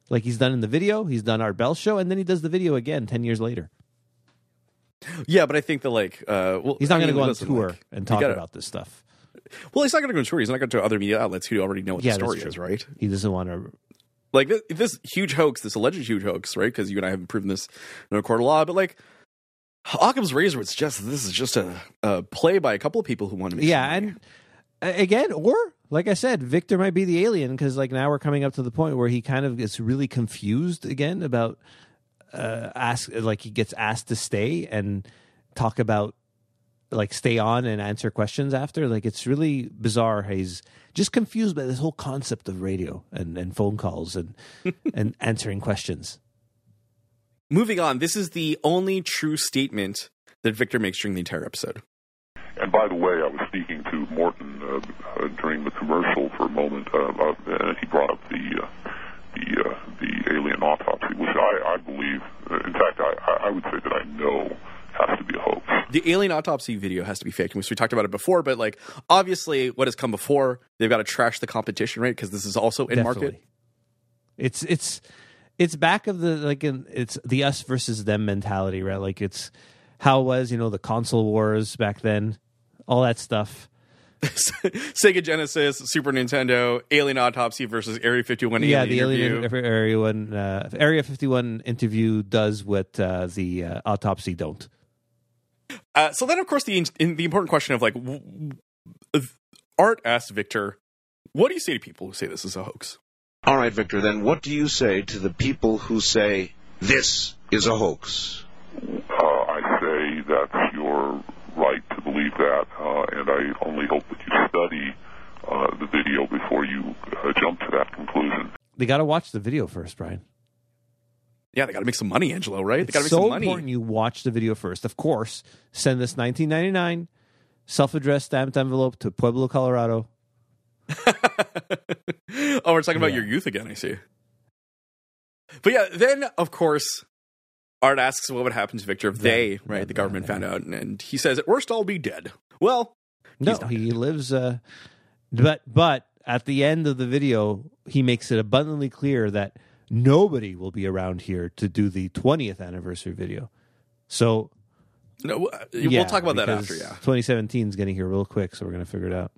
Like he's done in the video, he's done Art Bell show, and then he does the video again ten years later. Yeah, but I think that like uh, well, He's not going to go on tour like, and talk gotta- about this stuff. Well, he's not going to go on tour. He's not going to other media outlets who already know what Yeah, the story is, right? He doesn't want to. like this, this huge hoax, this alleged huge hoax, right? Because you and I haven't proven this in a court of law, but like Occam's razor, it's just this is just a, a play by a couple of people who want to. Make Yeah, and again, or like I said, Victor might be the alien because like now we're coming up to the point where he kind of gets really confused again about uh, ask like he gets asked to stay and talk about like stay on and answer questions after. Like it's really bizarre. He's just confused by this whole concept of radio and, and phone calls and *laughs* and answering questions. Moving on, this is the only true statement that Victor makes during the entire episode. And by the way, I was speaking to Morton uh, uh, during the commercial for a moment, uh, uh, and he brought up the uh, the uh, the alien autopsy, which I, I believe, uh, in fact, I, I would say that I know has to be a hoax. The alien autopsy video has to be fake. We talked about it before, but like obviously, what has come before, they've got to trash the competition, right? Because this is also in Definitely. market. It's it's it's back of the like in, it's the us versus them mentality, right? Like it's how it was you know the console wars back then, all that stuff. *laughs* Sega Genesis, Super Nintendo, Alien Autopsy versus Area 51 yeah, Alien the interview. alien area one uh, area fifty one interview does what uh, the uh, autopsy don't. Uh, so then, of course, the in, the important question of like, w- w- Art asks Victor, "What do you say to people who say this is a hoax?" All right, Victor, then what do you say to the people who say this is a hoax? Uh, I say that's your right to believe that, uh, and I only hope that you study uh, the video before you uh, jump to that conclusion. They got to watch the video first, Brian. Yeah, they got to make some money, Angelo. Right? It's they got to make so some money. important you watch the video first. Of course, send this 1999 self-addressed stamped envelope to Pueblo, Colorado. *laughs* oh, we're talking about your youth again. I see. But yeah, then of course, Art asks what would happen to Victor if they, right, the government found out, and, and he says, "At worst, I'll be dead." Well, No, he lives. Uh, but but at the end of the video, he makes it abundantly clear that nobody will be around here to do the 20th anniversary video. So no, uh, we'll talk about that after. Yeah. 2017 is getting here real quick, so we're going to figure it out.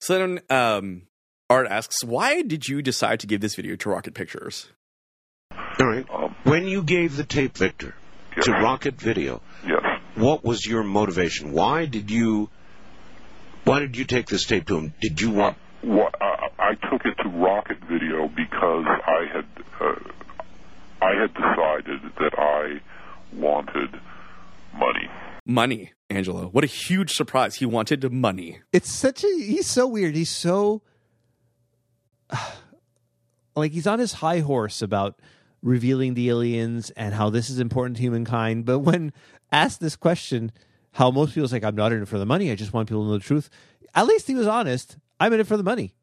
So then, um, Art asks, "Why did you decide to give this video to Rocket Pictures?" All right. Um, When you gave the tape, Victor, yes, to Rocket Video, yes. what was your motivation? Why did you why did you take this tape to him? Did you want What I, I took it to Rocket Video because I had uh, I had decided that I wanted money. Money, Angelo. What a huge surprise! He wanted money. It's such a he's so weird. He's so *sighs* like he's on his high horse about revealing the aliens and how this is important to humankind. But when asked this question, how most people's like, I'm not in it for the money. I just want people to know the truth. At least he was honest. I'm in it for the money.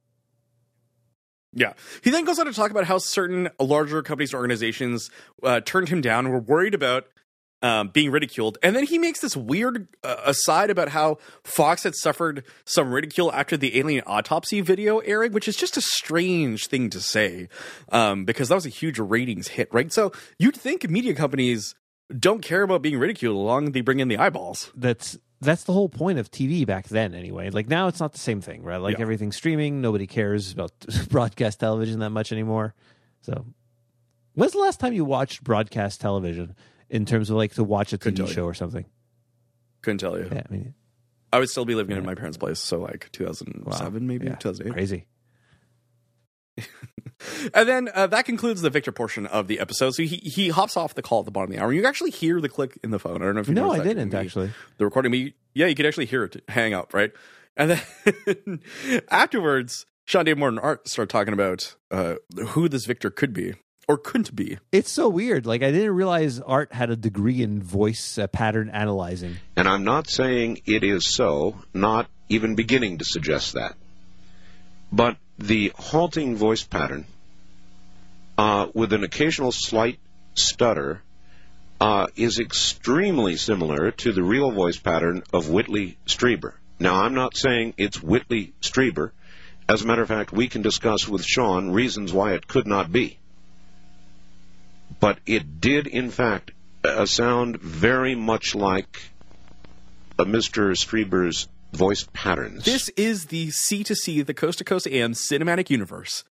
Yeah. He then goes on to talk about how certain larger companies and organizations uh, turned him down and were worried about um, being ridiculed. And then he makes this weird uh, aside about how Fox had suffered some ridicule after the alien autopsy video airing, which is just a strange thing to say um, because that was a huge ratings hit, right? So you'd think media companies don't care about being ridiculed as long as they bring in the eyeballs. That's that's the whole point of TV back then, anyway. Like now, it's not the same thing, right? Like Yeah. everything's streaming. Nobody cares about *laughs* broadcast television that much anymore. So, when's the last time you watched broadcast television in terms of like to watch a TV show or something? Couldn't tell you. Yeah, I mean, I would still be living in my parents' place, so like 2007, wow. maybe Yeah. 2008. crazy. *laughs* And then uh, that concludes the Victor portion of the episode. So he he hops off the call at the bottom of the hour. You actually hear the click in the phone. I don't know if you No, I didn't actually. The recording, but you, yeah, you could actually hear it hang up, right? And then *laughs* afterwards, Sean Dave Morton Art start talking about uh, who this Victor could be or couldn't be. It's so weird. Like I didn't realize Art had a degree in voice uh, pattern analyzing. And I'm not saying it is so, not even beginning to suggest that. But the halting voice pattern, uh, with an occasional slight stutter, uh, is extremely similar to the real voice pattern of Whitley Strieber. Now, I'm not saying it's Whitley Strieber. As a matter of fact, we can discuss with Sean reasons why it could not be. But it did, in fact, uh, sound very much like uh, Mr. Strieber's voice patterns. This is the C to C, the Coast to Coast AM cinematic universe.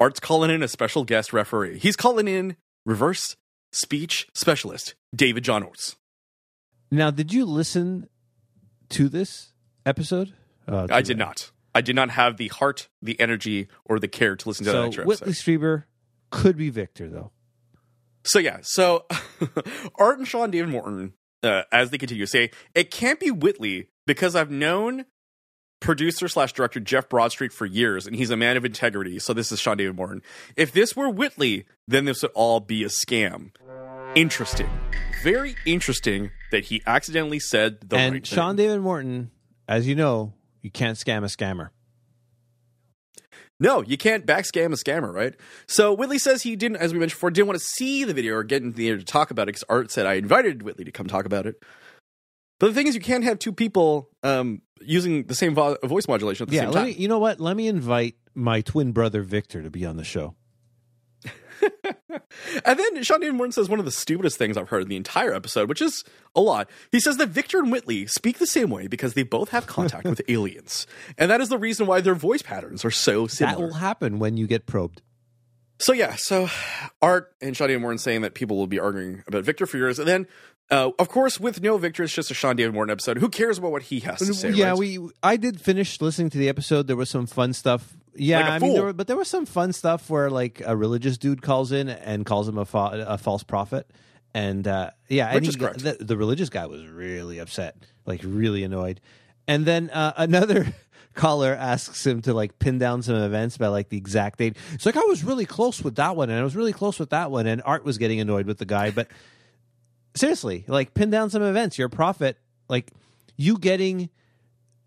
Art's calling in a special guest referee. He's calling in reverse speech specialist David John Oates. Now, did you listen to this episode Uh, I did bad. not. I did not have the heart, the energy, or the care to listen to that So extra Whitley episode. Strieber could be Victor though. So yeah, so *laughs* Art and Sean David Morton, uh, as they continue, say it can't be Whitley because I've known producer slash director Jeff Broadstreet for years, and he's a man of integrity. So this is Sean David Morton. If this were Whitley, then this would all be a scam. Interesting, very interesting that he accidentally said the and right Sean thing. David Morton, as you know, you can't scam a scammer. No, you can't backscam a scammer, right? So Whitley says he didn't, as we mentioned before, didn't want to see the video or get in the air to talk about it because Art said I invited Whitley to come talk about it. But the thing is, you can't have two people um, using the same vo- voice modulation at the Yeah, same let time. me, you know what? Let me invite my twin brother Victor to be on the show. *laughs* and then Sean David Morton says one of the stupidest things I've heard in the entire episode, which is a lot. He says that Victor and Whitley speak the same way because they both have contact with *laughs* aliens, and that is the reason why their voice patterns are so similar. That will happen when you get probed. So yeah, so Art and Sean David Morton saying that people will be arguing about Victor for years, and then uh, of course with no Victor, it's just a Sean David Morton episode. Who cares about what he has to say? yeah, right? we. I did finish listening to the episode. There was some fun stuff. Yeah, Like I mean, there were, but there was some fun stuff where like a religious dude calls in and calls him a, fa- a false prophet, and uh, yeah, and he is got- correct. the, the religious guy was really upset, like really annoyed, and then uh, *laughs* another. Caller asks him to like pin down some events by like the exact date. It's like I was really close with that one, and I was really close with that one, and Art was getting annoyed with the guy. But *laughs* seriously, like pin down some events. You're a prophet. Like you getting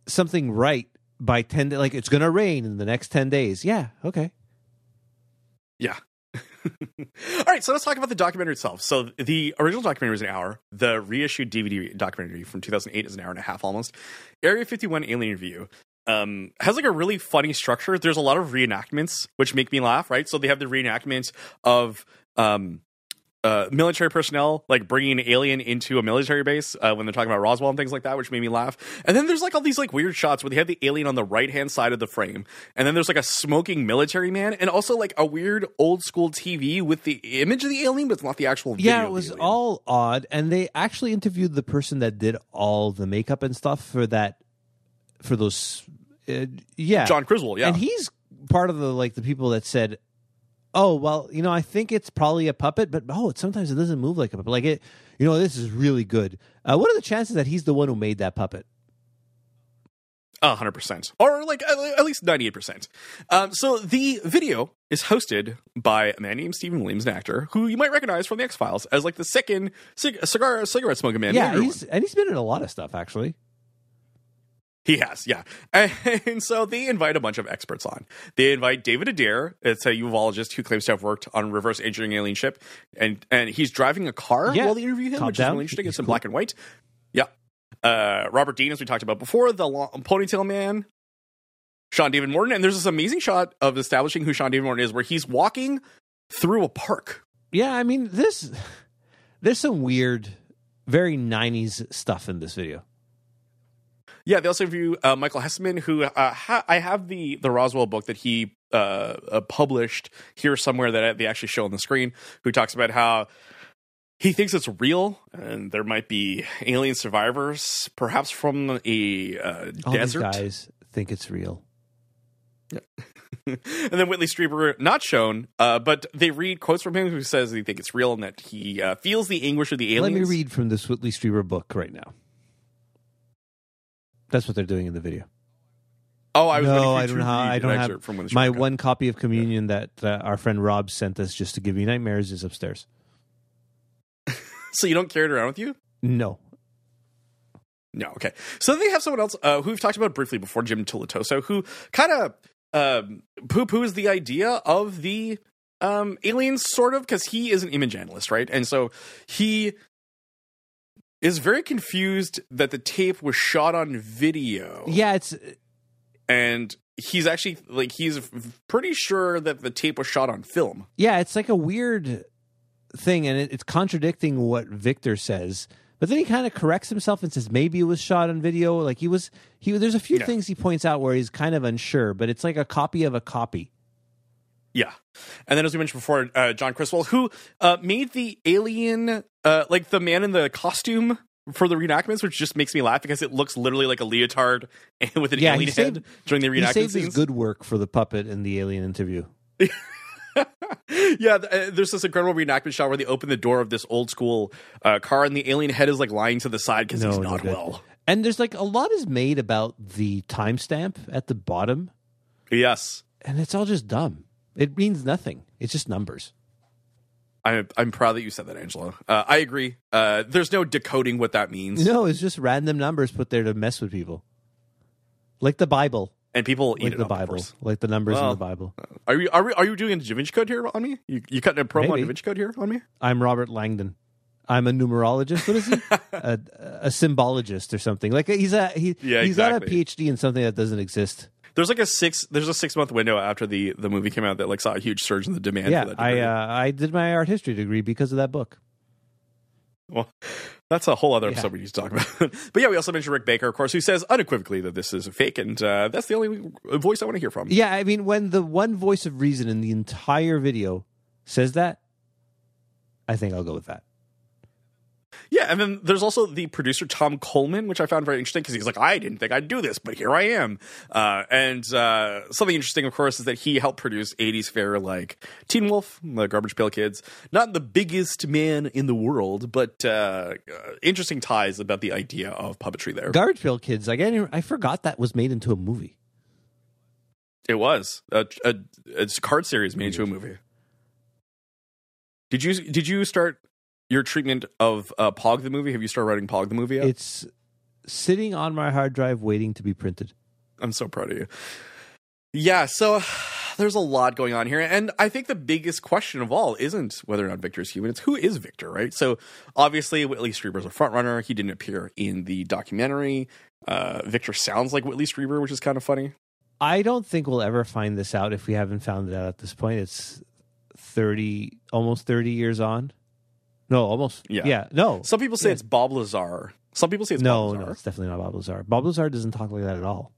something right by 10 like it's going to rain in the next 10 days. Yeah, okay. Yeah. *laughs* All right, so let's talk about the documentary itself. So the original documentary was an hour. The reissued DVD documentary from 2008 is an hour and a half almost. Area 51 Alien Review um, has like a really funny structure. There's a lot of reenactments which make me laugh. Right, so they have the reenactments of um, uh, military personnel like bringing an alien into a military base uh, when they're talking about Roswell and things like that, which made me laugh. And then there's like all these like weird shots where they have the alien on the right hand side of the frame, and then there's like a smoking military man, and also like a weird old school TV with the image of the alien, but it's not the actual. Video Yeah, it was all odd and they actually interviewed the person that did all the makeup and stuff for that for those uh, yeah. John Criswell. Yeah, And he's part of the like the people that said Oh well, you know, I think it's probably a puppet, but oh, it, sometimes it doesn't move like a puppet. Like it, you know, this is really good. Uh, what are the chances that he's the one who made that puppet? A hundred percent, or like at at least ninety-eight percent. Um, so the video is hosted by a man named Steven Williams, an actor who you might recognize from the X Files as like the second cig- cigar cigarette smoking man. yeah, he's and he's been in a lot of stuff actually. He has, yeah. *laughs* And so they invite a bunch of experts on. They invite David Adair, it's a ufologist who claims to have worked on reverse engineering alien ship, and and he's driving a car Yeah. while they interview him, Top which down. is really interesting. It's in cool. black and white. Yeah. Uh, Robert Dean, as we talked about before, the long, ponytail man, Sean David Morton, and there's this amazing shot of establishing who Sean David Morton is, where he's walking through a park. Yeah, I mean this. There's some weird, very '90s stuff in this video. Yeah, they also interview uh, Michael Hesemann, who uh, ha- I have the the Roswell book that he uh, uh, published here somewhere that they actually show on the screen. Who talks about how he thinks it's real, and there might be alien survivors, perhaps from a uh, All desert. these guys think it's real. Yeah. *laughs* and then Whitley Strieber not shown, uh, but they read quotes from him who says they think it's real and that he uh, feels the anguish of the aliens. Let me read from this Whitley Strieber book right now. That's what they're doing in the video. Oh, I was no, waiting for you I don't have. I don't have from Whitley my Strieber. one copy of Communion that uh, our friend Rob sent us just to give you nightmares is upstairs. *laughs* So you don't carry it around with you? No, No, okay. So they have someone else uh, who we've talked about briefly before, Jim Dilettoso, who kind of um, poo poos the idea of the um, aliens, sort of, because he is an image analyst, right? And so he is very confused that the tape was shot on video. yeah, it's And he's actually, like, he's pretty sure that the tape was shot on film. yeah, it's like a weird thing, and it, it's contradicting what Victor says. But then he kind of corrects himself and says maybe it was shot on video. Like he was, he there's a few Yeah. things he points out where he's kind of unsure, but it's like a copy of a copy. Yeah. And then, as we mentioned before, uh, John Criswell, who uh, made the alien, uh, like the man in the costume for the reenactments, which just makes me laugh because it looks literally like a leotard *laughs* and with an Yeah, alien he saved- head during the He reenactment saved scenes. his good work for the puppet in the alien interview. *laughs* yeah, uh, there's this incredible reenactment shot where they open the door of this old school uh, car and the alien head is like lying to the side because he's No, no not well. And there's like a lot is made about the timestamp at the bottom, Yes, and it's all just dumb. It means nothing. It's just numbers. I'm I'm proud that you said that, Angela. Uh, I agree. Uh, there's no decoding what that means, No, it's just random numbers put there to mess with people. Like the Bible. and people eat Like it the Bible. course. Like the numbers Well, in the Bible. Are you are, we, are you doing a Da Vinci Code here on me? You you cutting a promo on Maybe. Da Vinci Code here on me? I'm Robert Langdon. I'm a numerologist. What is he? *laughs* a, a symbologist or something. Like he's a he, Yeah, he's got a. PhD in something that doesn't exist. There's like a six there's a six month window after the the movie came out that like saw a huge surge in the demand yeah, for that. I uh, I did my art history degree because of that book. Well, that's a whole other Yeah. episode we need to talk about. *laughs* but yeah, we also mentioned Rick Baker, of course, who says unequivocally that this is fake, and uh, that's the only voice I want to hear from. Yeah, I mean, when the one voice of reason in the entire video says that, I think I'll go with that. Yeah, and then there's also the producer Tom Coleman, which I found very interesting because he's like, I didn't think I'd do this, but here I am. Uh, and uh, something interesting, of course, is that he helped produce 80s fare like Teen Wolf, the Garbage Pail Kids. Not the biggest man in the world, but uh, uh, interesting ties about the idea of puppetry there. Garbage Pail Kids, like, I, didn't- I forgot that was made into a movie. It was a, a, a card series made into a movie. Did you did you start your treatment of uh, Pog the movie? Have you started writing Pog the movie yet? It's sitting on my hard drive waiting to be printed. I'm so proud of you. Yeah, so *sighs* there's a lot going on here, and I think the biggest question of all isn't whether or not Victor is human; it's who is Victor, right? So obviously, Whitley Strieber's a front runner. He didn't appear in the documentary. Uh, Victor sounds like Whitley Strieber, which is kind of funny. I don't think we'll ever find this out if we haven't found it out at this point. It's 30, almost 30 years on. No, almost. Yeah. Yeah. No. Some people say Yeah. it's Bob Lazar. Some people say it's no, Bob no, Lazar. it's definitely not Bob Lazar. Bob Lazar doesn't talk like that at all.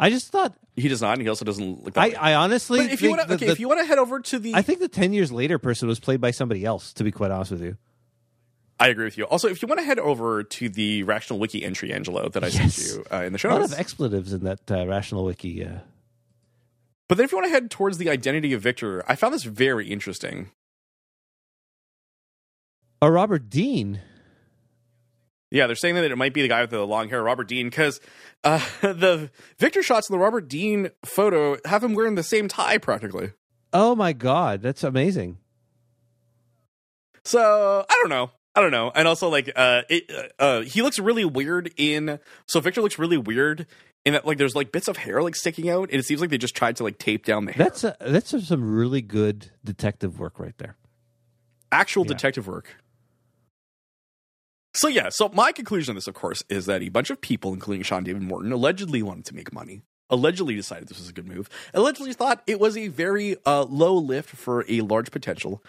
I just thought, He does not, and he also doesn't look that I, way. I honestly But if you want to, okay, the- if you want to head over to the, I think the 10 years later person was played by somebody else, to be quite honest with you. I agree with you. Also, if you want to head over to the Rational Wiki entry, Angelo, that I Yes. sent you uh, in the show, A lot of expletives in that uh, Rational Wiki. Uh, but then if you want to head towards the identity of Victor, I found this very interesting. Oh, Robert Dean. Yeah, they're saying that it might be the guy with the long hair, Robert Dean, because uh, *laughs* the Victor shots in the Robert Dean photo have him wearing the same tie practically. Oh my God, that's amazing. So I don't know. I don't know. And also, like, uh, it, uh, uh, he looks really weird in. So Victor looks really weird in that, like, there's like bits of hair like sticking out, and it seems like they just tried to like tape down the hair. That's a, that's some really good detective work right there. actual Yeah. detective work. So yeah, so my conclusion on this, of course, is that a bunch of people, including Sean David Morton, allegedly wanted to make money. Allegedly decided this was a good move. Allegedly thought it was a very uh, low lift for a large potential.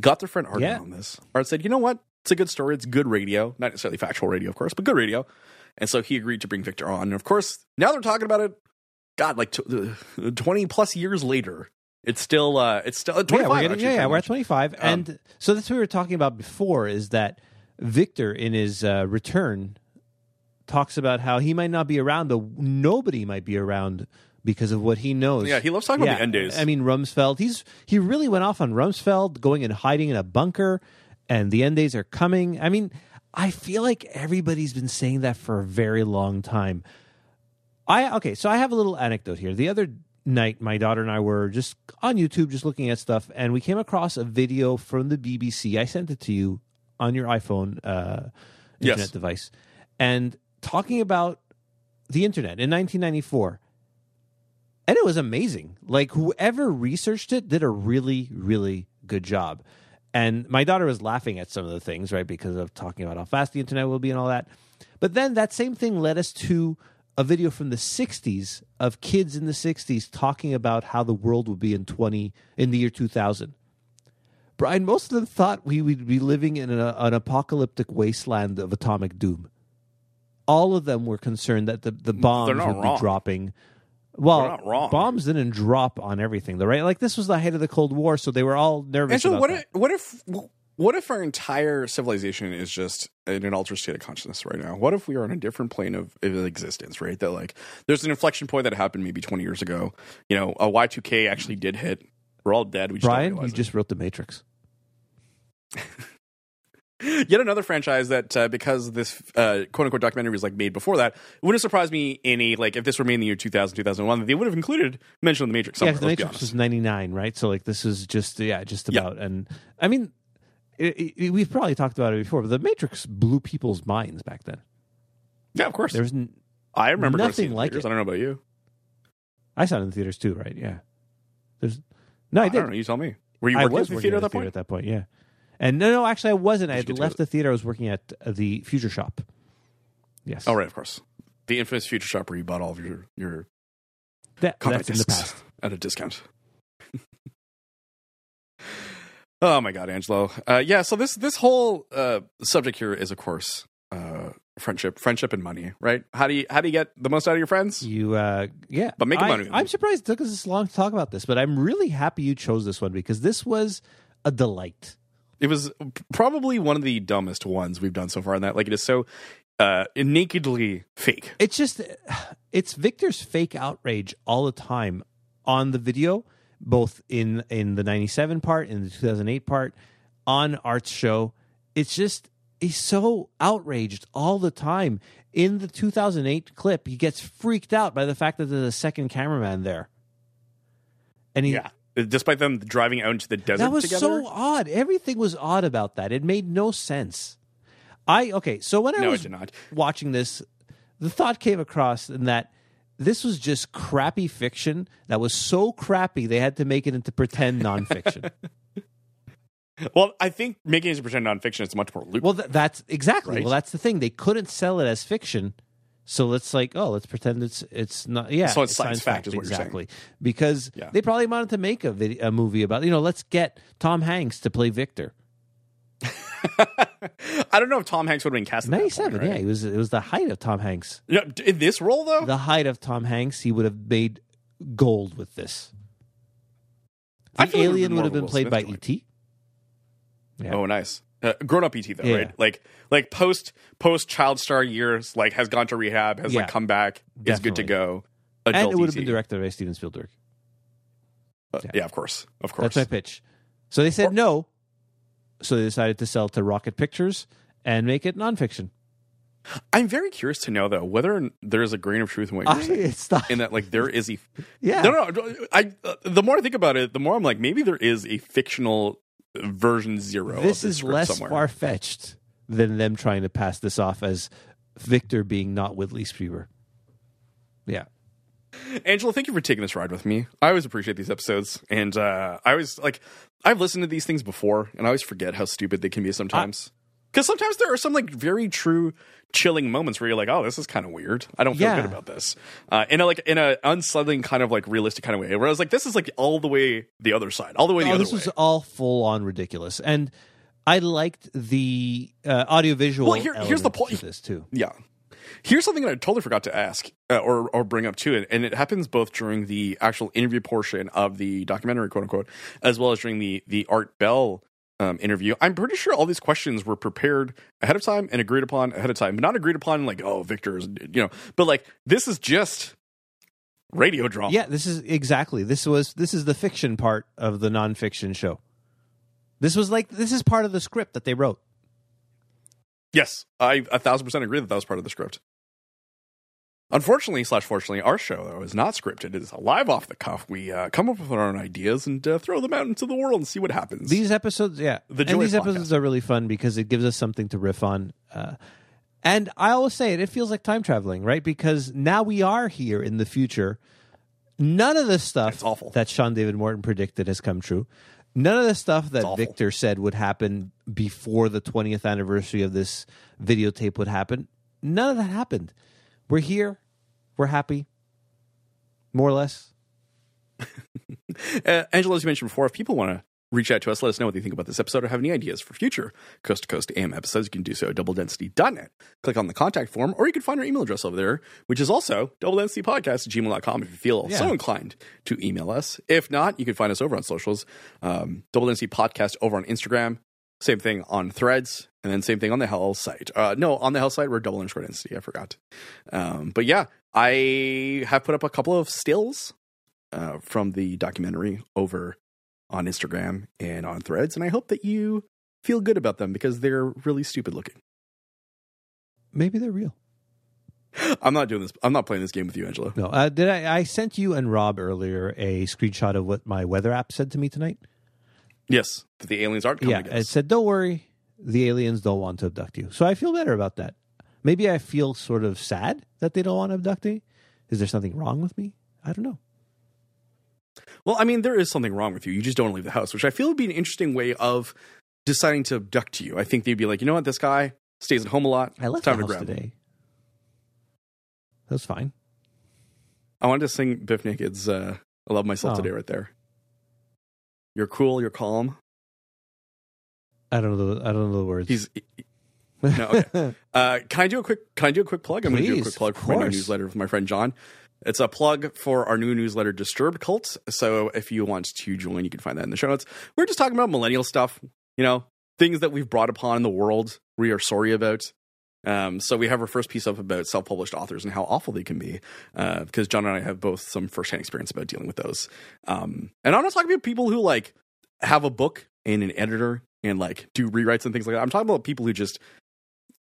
Got their friend Art Yeah. on this. Art said, "You know what? It's a good story. It's good radio, not necessarily factual radio, of course, but good radio." And so he agreed to bring Victor on. And of course, now they're talking about it. God, like t- uh, twenty plus years later, it's still uh, it's still uh, twenty yeah, we're five. getting- yeah, yeah, we're at 25. Um, and so that's what we were talking about before is that Victor, in his uh, return, talks about how he might not be around, but nobody might be around because of what he knows. Yeah, he loves talking about the end days. I mean, Rumsfeld, he's he really went off on Rumsfeld, going and hiding in a bunker, and the end days are coming. I mean, I feel like everybody's been saying that for a very long time. I okay, so I have a little anecdote here. The other night, my daughter and I were just on YouTube, just looking at stuff, and we came across a video from the BBC. I sent it to you on your iPhone uh, internet Yes. device, and talking about the internet in 1994. And it was amazing. Like whoever researched it did a really, really good job. And my daughter was laughing at some of the things, right, because of talking about how fast the internet will be and all that. But then that same thing led us to a video from the 60s of kids in the 60s talking about how the world would be in 20 in the year 2000. Brian, most of them thought we would be living in a, an apocalyptic wasteland of atomic doom. All of them were concerned that the, the bombs would wrong. be dropping. Well, not wrong. bombs didn't drop on everything, though, right? Like this was the height of the Cold War, so they were all nervous. And so, about what that. if, what if what if our entire civilization is just in an altered state of consciousness right now? What if we are on a different plane of, of existence, right? That like there's an inflection point that happened maybe 20 years ago. You know, a Y2K actually did hit. We're all dead. We just Brian, you it. just wrote The Matrix. *laughs* Yet another franchise that uh, because this uh, quote unquote documentary was like made before that, it wouldn't surprise me any like if this were made in the year 2000, 2001, that they would have included mention of the Matrix. yeah, The Matrix was 99, right? So like this is just yeah, just Yeah. about and I mean it, it, we've probably talked about it before, but The Matrix blew people's minds back then. yeah, of course. There's n- I remember going to see it nothing like theaters. it. I don't know about you. I saw it in the theaters too, right? Yeah. There's no, I I did. You tell me. Were you I working was at the theater at at that point? at that point. Yeah. And no, no, actually, I wasn't. I had you get to left the theater. I was working at uh, the Future Shop. Yes. Oh, right, of course. The infamous Future Shop where you bought all of your your That, compact that's in the past. at a discount. *laughs* oh my god, Angelo. Uh, yeah, so this this whole uh, subject here is, of course, uh, friendship, friendship, and money. Right? How do you how do you get the most out of your friends? You, uh, yeah. But making I, money I'm surprised it took us this long to talk about this, but I'm really happy you chose this one because this was a delight. It was probably one of the dumbest ones we've done so far. In that, like, it is so uh, nakedly fake. It's just, it's Victor's fake outrage all the time on the video, both in in the '97 part, in the 2008 part, on Art's show. It's just he's so outraged all the time. In the 2008 clip, he gets freaked out by the fact that there's a second cameraman there, and he Yeah. Despite them driving out into the desert that was together. so odd. Everything was odd about that. It made no sense. I okay. So when I no, was watching this, the thought came across in that this was just crappy fiction that was so crappy they had to make it into pretend nonfiction. *laughs* Well, I think making it into pretend nonfiction is much more lucrative. well, th- that's exactly. Right. Well, that's the thing. They couldn't sell it as fiction. So let's like, oh, let's pretend it's it's not. Yeah, So it's science fact is what you're saying. exactly. Because Yeah. they probably wanted to make a video, a movie about you know, let's get Tom Hanks to play Victor. *laughs* I don't know if Tom Hanks would have been cast Ninety seven, right? yeah, it was it was the height of Tom Hanks. D- in this role though, The height of Tom Hanks, he would have made gold with this. The feel it would've alien been would have been played by E.T. Yeah. oh nice, uh, grown up ET though, Yeah. right? Like like post post child star years, like has gone to rehab, has Yeah. like come back, is good to Definitely. go. and it would have been directed by Steven Spielberg. Uh, yeah. of course, of course. That's my pitch. So they said no. So they decided to sell to Rocket Pictures and make it nonfiction. I'm very curious to know though whether there is a grain of truth in what you're I, saying. it's not. In that, like, there is a *laughs* yeah. no, no. no, I uh, the more I think about it, the more I'm like, maybe there is a fictional version zero. this is less far fetched than them trying to pass this off as Victor being not Whitley Strieber. Yeah. Angela, thank you for taking this ride with me. I always appreciate these episodes, and uh, I always like I've listened to these things before, and I always forget how stupid they can be sometimes. Because sometimes there are some like very true chilling moments where you're like, "Oh, this is kind of weird. I don't feel Yeah. good about this." Uh, in a like in a unsettling kind of like realistic kind of way. Where I was like, "This is like all the way the other side, all the way the oh, other this way." was all full on ridiculous, and I liked the uh, audiovisual. Well, here- here's the point. this too. Yeah. Here's something that I totally forgot to ask uh, or or bring up too, and, and it happens both during the actual interview portion of the documentary, quote unquote, as well as during the the Art Bell um, interview. I'm pretty sure all these questions were prepared ahead of time and agreed upon ahead of time, but not agreed upon like oh Victor's, you know, but like this is just radio drama. Yeah, this is exactly. This was this is the fiction part of the nonfiction show. This was like this is part of the script that they wrote. Yes, I a thousand percent agree that that was part of the script. Unfortunately, slash fortunately, our show though is not scripted. It is live off the cuff. We uh, come up with our own ideas and uh, throw them out into the world and see what happens. These episodes, yeah, The and these podcast. episodes are really fun because it gives us something to riff on. Uh, and I always say it; it feels like time traveling, right? Because now we are here in the future. None of the stuff that Sean David Morton predicted has come true. None of the stuff that. Victor said would happen before the 20th anniversary of this videotape would happen. None of that happened. We're here. We're happy. More or less. *laughs* Uh, Angela, as you mentioned before, if people want to reach out to us, let us know what they think about this episode or have any ideas for future Coast to Coast AM episodes, you can do so at doubledensity.net. Click on the contact form, or you can find our email address over there, which is also doubledensitypodcast at gmail.com if you feel Yeah. so inclined to email us. If not, you can find us over on socials. Um, Double Density Podcast over on Instagram, Same thing on Threads, and then same thing on the Hell site. Uh, no, on the Hell site we're double underscore density. I forgot. Um, but yeah, I have put up a couple of stills uh, from the documentary over on Instagram and on Threads, and I hope that you feel good about them because they're really stupid looking. Maybe they're real. I'm not doing this. I'm not playing this game with you, Angela. No, uh, did I? I sent you and Rob earlier a screenshot of what my weather app said to me tonight. Yes, that the aliens aren't coming yeah, to it get us. said, "Don't worry, the aliens don't want to abduct you." So I feel better about that. Maybe I feel sort of sad that they don't want to abduct me. Is there something wrong with me? I don't know. Well, I mean, there is something wrong with you. You just don't leave the house, which I feel would be an interesting way of deciding to abduct you. I think they'd be like, you know what, this guy stays at home a lot. I left Time the to house grab him. today. That was fine. I wanted to sing Bif Naked's uh, "I Love Myself Oh. Today" right there. You're cool. You're calm. I don't know. The, I don't know the words. He's no. Okay. *laughs* Uh, can I do a quick? Can I do a quick plug? I'm going to do a quick plug for my new newsletter with my friend John. It's a plug for our new newsletter, DiSTURBD KVLT. So if you want to join, you can find that in the show notes. We're just talking about millennial stuff, you know, things that we've brought upon in the world we are sorry about. Um, so we have our first piece up about self-published authors and how awful they can be, uh, because John and I have both some firsthand experience about dealing with those. Um, and I'm not talking about people who like have a book and an editor and like do rewrites and things like that. I'm talking about people who just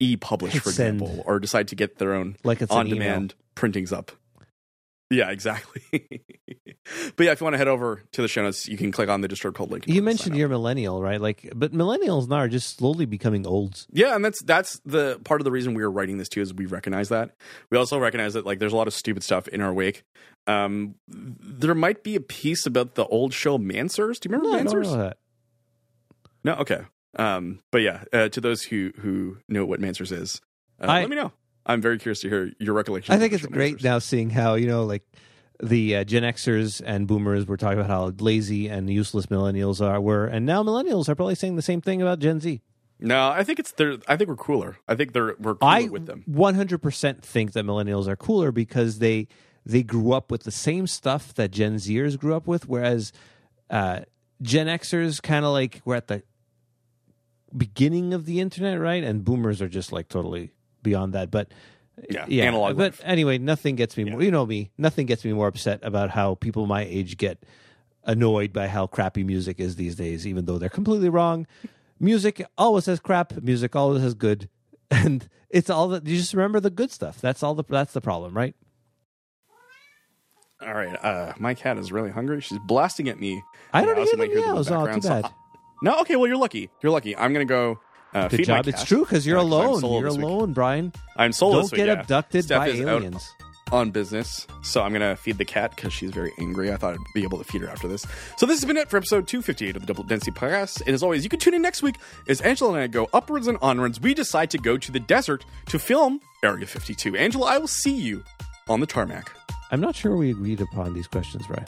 e-publish, for example, or decide to get their own like it's on-demand printings up. Yeah, exactly. *laughs* but yeah, if you want to head over to the show notes, you can click on the DiSTURBD KVLT link. You mentioned you're millennial, right? Like, but millennials now are just slowly becoming olds. Yeah, and that's that's the part of the reason we are writing this too is we recognize that. We also recognize that like there's a lot of stupid stuff in our wake. Um, there might be a piece about the old show Mansers. Do you remember No, I don't Mansers? know that. No, okay. Um, but yeah, uh, to those who who know what Mansers is, uh, I- let me know. I'm very curious to hear your recollection. I think it's great Mansers. now seeing how you know, like the uh, Gen Xers and Boomers were talking about how lazy and useless millennials are were, and now millennials are probably saying the same thing about Gen Z. No, I think it's they're. I think we're cooler. I think they're we're cooler I with them. 100% think that millennials are cooler because they they grew up with the same stuff that Gen Zers grew up with, whereas uh, Gen Xers kind of like were at the beginning of the internet, right? And Boomers are just like totally beyond that. But Yeah, yeah. analog But life. anyway, nothing gets me more. You know me. Nothing gets me more upset about how people my age get annoyed by how crappy music is these days, even though they're completely wrong. Music always has crap. Music always has good, *laughs* and it's all that you just remember the good stuff. That's all the that's the problem, right? All right, uh, my cat is really hungry. She's blasting at me. I don't Yeah, hear the meows. Oh, too background. So- bad. no, okay. Well, you're lucky. You're lucky. I'm gonna go. Uh, Good feed my job. It's true because you're alone. You're alone, Brian. I'm solo. Don't this week, get yeah. abducted Steph by is out aliens. on business, so I'm gonna feed the cat because she's very angry. I thought I'd be able to feed her after this. So this has been it for episode 258 of the Double Density Podcast. And as always, you can tune in next week as Angela and I go upwards and onwards. We decide to go to the desert to film Area 52. Angela, I will see you on the tarmac. I'm not sure we agreed upon these questions, Brian.